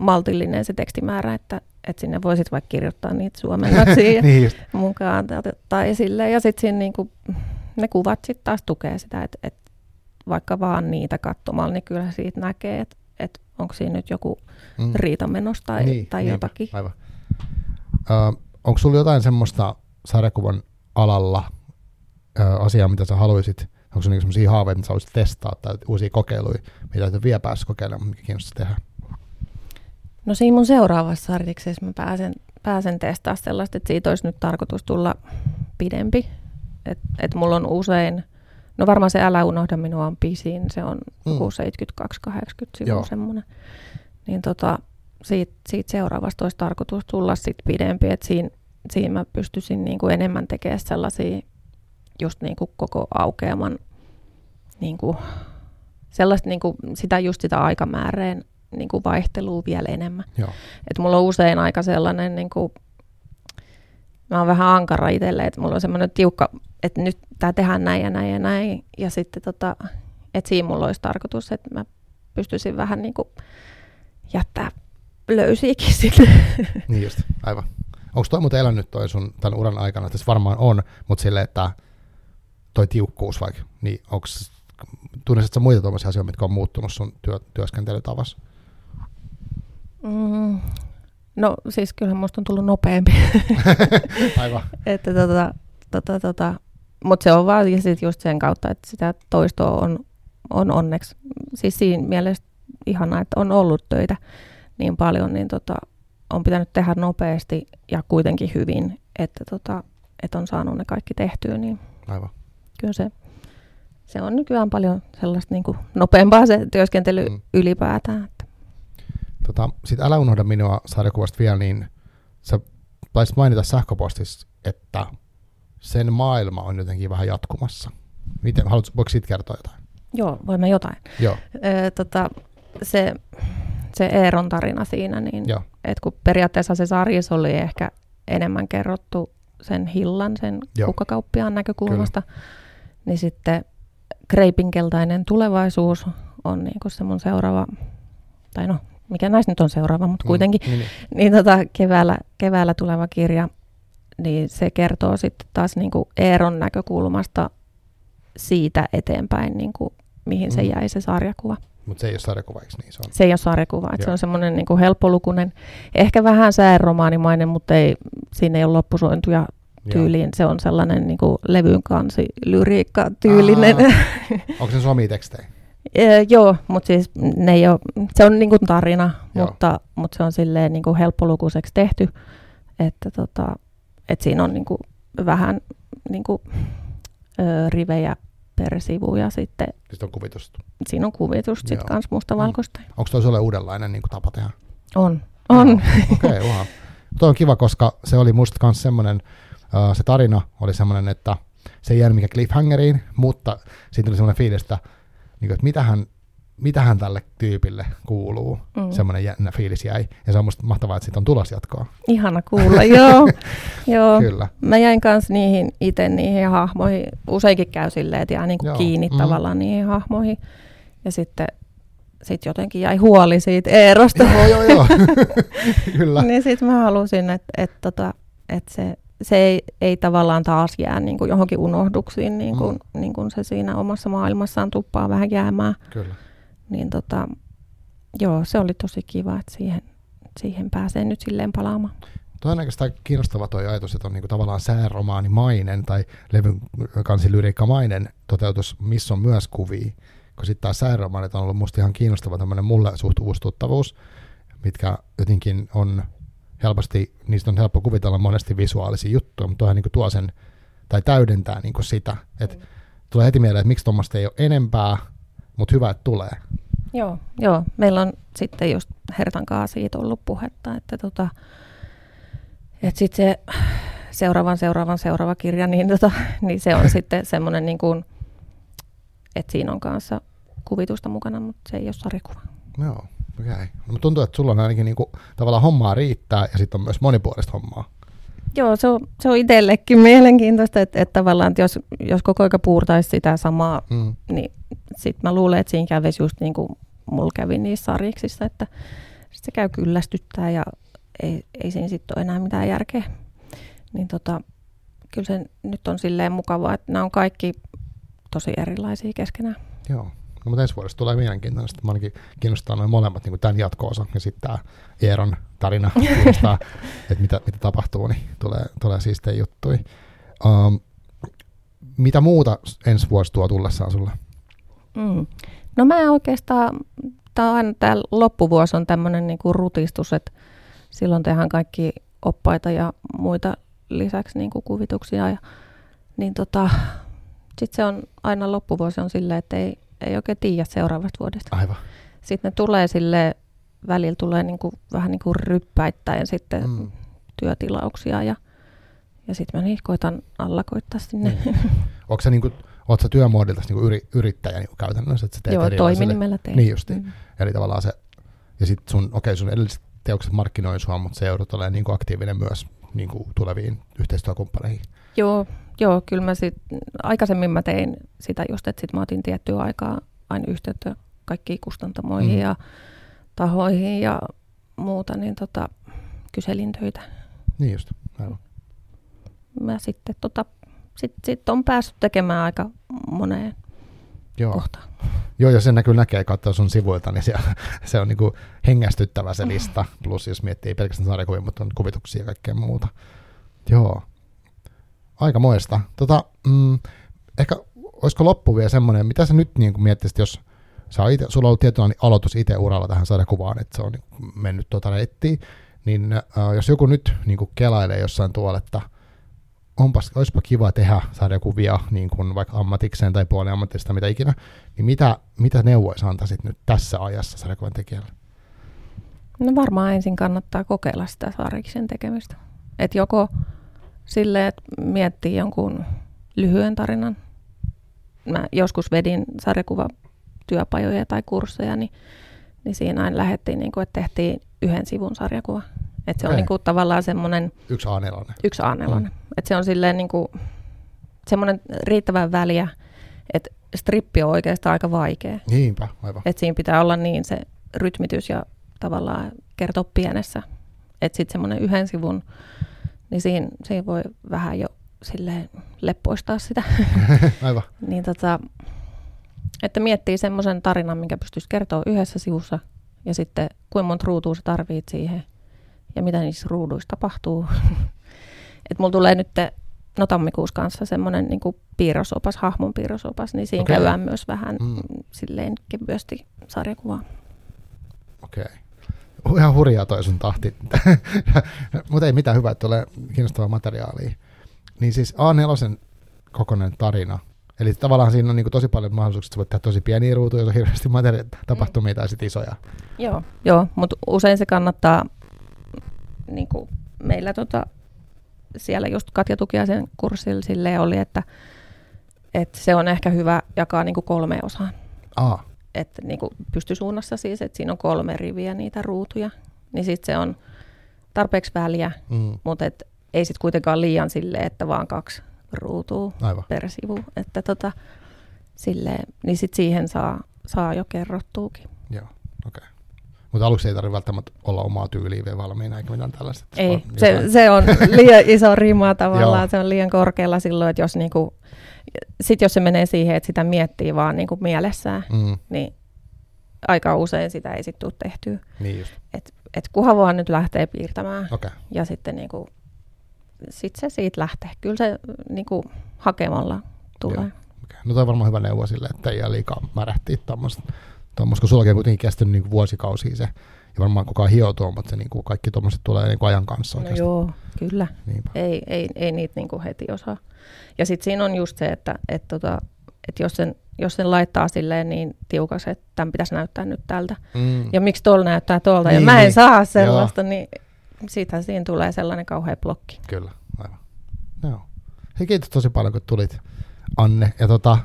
maltillinen se tekstimäärä, että, että sinne voisit vaikka kirjoittaa niitä suomennoksia niin mukaan tai esille. Ja sitten siinä niinku, ne kuvat sitten taas tukee sitä, että, että vaikka vaan niitä katsomalla, niin kyllä siitä näkee, että, että onko siinä nyt joku mm. riita menossa tai, niin, tai niinpä, jotakin. Aivan. Ö, onko sulla jotain semmoista sarjakuvan alalla ö, asiaa, mitä sä haluaisit, onko sulla sellaisia haaveita, mitä sä haluaisit testaa tai uusia kokeiluja, mitä et vielä päässyt kokeilemaan, mikä kiinnostaa tehdä? No siinä mun seuraavassa sarjiksessa mä pääsen, pääsen testaamaan sellaista, että siitä olisi nyt tarkoitus tulla pidempi. Että et mulla on usein, no varmaan se Älä unohda minua on pisin, se on mm. 72-80 sivua semmoinen. Niin tota, siitä, siitä seuraavasta olisi tarkoitus tulla sitten pidempi, että siinä, siinä mä pystyisin niin kuin enemmän tekemään sellaisia just niin kuin koko aukeaman niin kuin, sellaista niin kuin, sitä just sitä aikamääreen niin kuin vaihtelua vielä enemmän. Joo. Et mulla on usein aika sellainen, niin kuin, mä oon vähän ankara itselle, että mulla on semmoinen tiukka, että nyt tämä tehdään näin ja näin ja näin. Ja sitten tota, että siinä mulla olisi tarkoitus, että mä pystyisin vähän niin kuin jättää löysiikin sitten. Niin just, aivan. Onko toi muuten elänyt toi sun tämän uran aikana? Tässä varmaan on, mutta silleen, että toi tiukkuus vaikka, niin onko tunnistat muita tuommoisia asioita, mitkä on muuttunut sun työ, työskentelytavassa? Mm, no siis kyllähän musta on tullut nopeampi. Aivan. että tota, tota, tota, mutta se on vaan ja sit just sen kautta, että sitä toistoa on, on onneksi. Siis siinä mielessä ihanaa, että on ollut töitä niin paljon, niin tota, on pitänyt tehdä nopeasti ja kuitenkin hyvin, että, tota, että on saanut ne kaikki tehtyä. Niin Aivan. Kyllä se, se on nykyään paljon sellaista niin kuin nopeampaa se työskentely mm. ylipäätään. Tota, Sitten älä unohda minua sarjakuvasta vielä, niin sä taisit mainita sähköpostissa, että sen maailma on jotenkin vähän jatkumassa. Miten, haluatko, voiko siitä kertoa jotain? Joo, voimme jotain. Joo. Ö, tota, se, se Eeron tarina siinä, niin et kun periaatteessa se sarjis oli ehkä enemmän kerrottu sen Hillan, sen Joo. kukkakauppiaan näkökulmasta, Kyllä. niin sitten Kreipinkeltainen tulevaisuus on niin kuin se mun seuraava, tai no mikä näistä nyt on seuraava, mutta mm, kuitenkin, mm, niin, niin tota, keväällä, keväällä tuleva kirja, niin se kertoo sitten taas niin kuin Eeron näkökulmasta siitä eteenpäin, niin kuin, mihin mm. se jäi se sarjakuva. Mutta se ei ole sarjakuva, eikö niin? Se, on... se ei ole sarjakuva, että se on semmoinen niin helppolukunen, ehkä vähän sääromaanimainen, mutta ei, siinä ei ole loppusointuja tyyliin. Joo. Se on sellainen niin kuin levyn kansi, lyriikka tyylinen. Onko se suomi tekstejä? E, joo, mutta siis ne ei ole, se on niinku tarina, mutta, mutta se on silleen niinku helppolukuiseksi tehty, että tota, et siinä on niinku vähän niinku, ö, rivejä per sivu ja sitten... Sitten on kuvitusta. Siinä on kuvitusta sitten kans mustavalkoista. Mm. Onko toi sulle uudenlainen niinku tapa tehdä? On, on. Okei, okay, wow. Tuo on kiva, koska se oli musta kans semmoinen, uh, se tarina oli semmoinen, että se ei jäänyt mikä cliffhangeriin, mutta siitä tuli semmoinen fiilis, että niin kuin, että mitähän, mitähän tälle tyypille kuuluu. Mm. Semmoinen jännä fiilis jäi. Ja se on musta mahtavaa, että siitä on tulos jatkoa. Ihana kuulla, joo. joo. Kyllä. Mä jäin kanssa niihin itse niihin hahmoihin. Useinkin käy silleen, että jää niin kuin kiinni mm. tavallaan niihin hahmoihin. Ja sitten sit jotenkin jäi huoli siitä Eerosta. joo, joo, joo. Kyllä. niin sitten mä halusin, että et, tota, et se se ei, ei tavallaan taas jää niin kuin johonkin unohduksiin, niin kuin, mm. niin kuin se siinä omassa maailmassaan tuppaa vähän jäämään. Kyllä. Niin tota, joo, se oli tosi kiva, että siihen, siihen pääsee nyt silleen palaamaan. Tuo on oikeastaan kiinnostava tuo ajatus, että on niinku tavallaan sääromaanimainen tai levyn kansilyriikkamainen toteutus, missä on myös kuvia. Kun sitten taas sääromaanit on ollut musta ihan kiinnostava tämmöinen mulle suht uusi tuttavuus, mitkä jotenkin on helposti, niistä on helppo kuvitella monesti visuaalisia juttuja, mutta toihan niin tuo sen, tai täydentää niin sitä, että tulee heti mieleen, että miksi tuommoista ei ole enempää, mutta hyvä, että tulee. Joo, joo. Meillä on sitten just Hertan kanssa siitä ollut puhetta, että tota, että sitten se seuraavan, seuraavan, seuraava kirja, niin, tota, niin se on sitten semmoinen, niin kuin, että siinä on kanssa kuvitusta mukana, mutta se ei ole sarjakuva. Joo, okei. Okay. No, tuntuu, että sulla on ainakin niin kuin, tavallaan hommaa riittää ja sitten on myös monipuolista hommaa. Joo, se on, se on itsellekin mielenkiintoista, että, että tavallaan, että jos, jos koko ajan puurtaisi sitä samaa, mm. niin sitten mä luulen, että siinä kävisi just niin kuin mulla kävi niissä sarjiksissa, että sit se käy kyllästyttää ja ei, ei siinä sitten ole enää mitään järkeä. Niin tota, kyllä se nyt on silleen mukavaa, että nämä on kaikki tosi erilaisia keskenään. Joo. No, mutta ensi vuodesta tulee mielenkiintoista. Mä ainakin kiinnostaa noin molemmat niin tämän jatko-osa ja sitten tämä Eeron tarina kiinnostaa, että mitä, mitä tapahtuu, niin tulee, tulee siistejä juttuja. Um, mitä muuta ensi vuosi tuo tullessaan sulle? Mm. No mä oikeastaan, tämä on aina tämä loppuvuosi on tämmöinen niinku rutistus, että silloin tehdään kaikki oppaita ja muita lisäksi niinku kuvituksia. Ja, niin tota, sitten se on aina loppuvuosi on silleen, että ei, ei oikein tiedä seuraavasta vuodesta. Aivan. Sitten ne tulee sille välillä tulee niinku, vähän niin kuin ryppäittäin sitten mm. työtilauksia ja, ja sitten mä niin koitan allakoittaa sinne. Niin. Onko se niinku, oot sä työmuodilta niinku yri, yrittäjä niinku käytännössä? Että sä teet Joo, toiminimellä teen. Niin justi. Mm. Eli tavallaan se, ja sitten sun, okei okay, sun edelliset teokset markkinoi sua, mutta se joudut olemaan niinku aktiivinen myös niinku tuleviin yhteistyökumppaneihin. Joo, joo, kyllä mä sit, aikaisemmin mä tein sitä just, että sit mä otin tiettyä aikaa aina yhteyttä kaikkiin kustantamoihin mm. ja tahoihin ja muuta, niin tota, kyselin töitä. Niin just, aivan. Mä sitten tota, sit, sit on päässyt tekemään aika moneen Joo. kohtaan. Joo, ja sen näkyy näkee katsoa sun sivuilta, niin se, se on niinku hengästyttävä se lista. Plus jos miettii pelkästään sarjakuvia, mutta on kuvituksia ja kaikkea muuta. Joo. Aika moista. Tota, mm, ehkä olisiko loppu vielä semmoinen, mitä sä nyt niin miettisit, jos sä ite, sulla on ollut tietynlainen aloitus itse uralla tähän sarjakuvaan, että se on niin mennyt tuota reittiin, niin äh, jos joku nyt niin kuin kelailee jossain tuolla, että onpas, olisipa kiva tehdä sarjakuvia niin kuin vaikka ammatikseen tai puoliammatista, mitä ikinä, niin mitä, mitä neuvoisi antaisit nyt tässä ajassa sarjakuvan tekijälle? No varmaan ensin kannattaa kokeilla sitä sarjiksen tekemistä. Että joko silleen, että miettii jonkun lyhyen tarinan. Mä joskus vedin sarjakuvatyöpajoja tai kursseja, niin, niin siinä aina lähdettiin, niin kuin, että tehtiin yhden sivun sarjakuva. Että se okay. on niin kuin, tavallaan semmoinen... Yksi A4. Yksi A4. Mm. Että se on silleen niin kuin, semmoinen riittävän väliä, että strippi on oikeastaan aika vaikea. Niinpä, aivan. Että siinä pitää olla niin se rytmitys ja tavallaan kertoa pienessä. Että sitten semmoinen yhden sivun, niin siinä, siinä voi vähän jo silleen leppoistaa sitä. aivan. niin tota, että miettii semmoisen tarinan, minkä pystyisi kertoa yhdessä sivussa, ja sitten kuinka monta ruutua sä tarvit siihen, ja mitä niissä ruuduissa tapahtuu. Et mulla tulee nyt no tammikuussa kanssa semmoinen niin piirrosopas, hahmon piirrosopas, niin siinä okay. käydään myös vähän mm. silleen kevyesti sarjakuvaa. Okei. Okay. Ihan hurjaa toi sun tahti. Mutta ei mitään hyvää, että tulee kiinnostavaa materiaalia. Niin siis A4 kokonainen tarina. Eli tavallaan siinä on niin tosi paljon mahdollisuuksia, että voit tehdä tosi pieniä ruutuja, jos hirveästi materia- tapahtumia tai sitten isoja. Joo, joo mutta usein se kannattaa niin kuin meillä tota, siellä just Katja Tukiaisen kurssilla silleen oli, että, että se on ehkä hyvä jakaa niin kuin kolme osaa. Aa. Että niin kuin pystysuunnassa siis, että siinä on kolme riviä niitä ruutuja, niin sitten se on tarpeeksi väliä, mm. mutta et ei sitten kuitenkaan liian silleen, että vaan kaksi ruutua Aivan. per sivu. Että tota, silleen, niin sitten siihen saa, saa jo kerrottuukin. Joo, okei. Okay. Mutta aluksi ei tarvitse välttämättä olla omaa tyyliä vielä valmiina eikä mitään tällaista. Ei, se, se on liian iso rima tavallaan, se on liian korkealla silloin, että jos niinku, sit jos se menee siihen, että sitä miettii vaan niinku mielessään, mm. niin aika usein sitä ei sitten tule tehtyä. Niin just. Et, et kunhan vaan nyt lähtee piirtämään okay. ja sitten niinku, sit se siitä lähtee. Kyllä se niinku, hakemalla tulee. Joo. Okay. No toi on varmaan hyvä neuvo sille, että ei liikaa märähtiä tuommoista tuommoista, kun sullakin on kuitenkin kestänyt niin vuosikausia se, ja varmaan kukaan hioutuu, mutta se, niin kuin kaikki tuommoiset tulee niin kuin ajan kanssa No joo, kyllä. Ei, ei, ei niitä niin kuin heti osaa. Ja sitten siinä on just se, että et tota, että jos sen, jos sen laittaa silleen niin tiukaksi, että tämän pitäisi näyttää nyt tältä. Mm. Ja miksi tuolla näyttää tuolta, Niin, ja mä en niin. saa sellaista, niin siitä siinä tulee sellainen kauhea blokki. Kyllä, aivan. Joo. Hei, kiitos tosi paljon, kun tulit, Anne. Ja tota,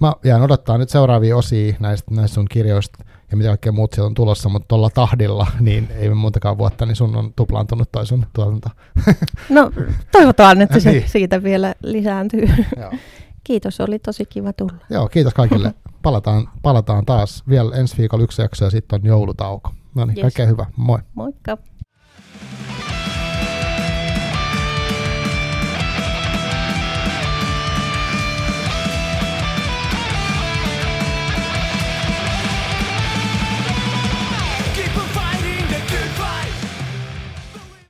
mä jään odottaa nyt seuraavia osia näistä, näistä sun kirjoista ja mitä kaikkea muut sieltä on tulossa, mutta tuolla tahdilla, niin ei ole muutakaan vuotta, niin sun on tuplaantunut toi sun tuotanto. No toivotaan, että se Niin. siitä vielä lisääntyy. Joo. Kiitos, oli tosi kiva tulla. Joo, kiitos kaikille. Palataan, palataan taas vielä ensi viikolla yksi jakso ja sitten on joulutauko. No niin, Yes. kaikkea hyvää. Moi. Moikka!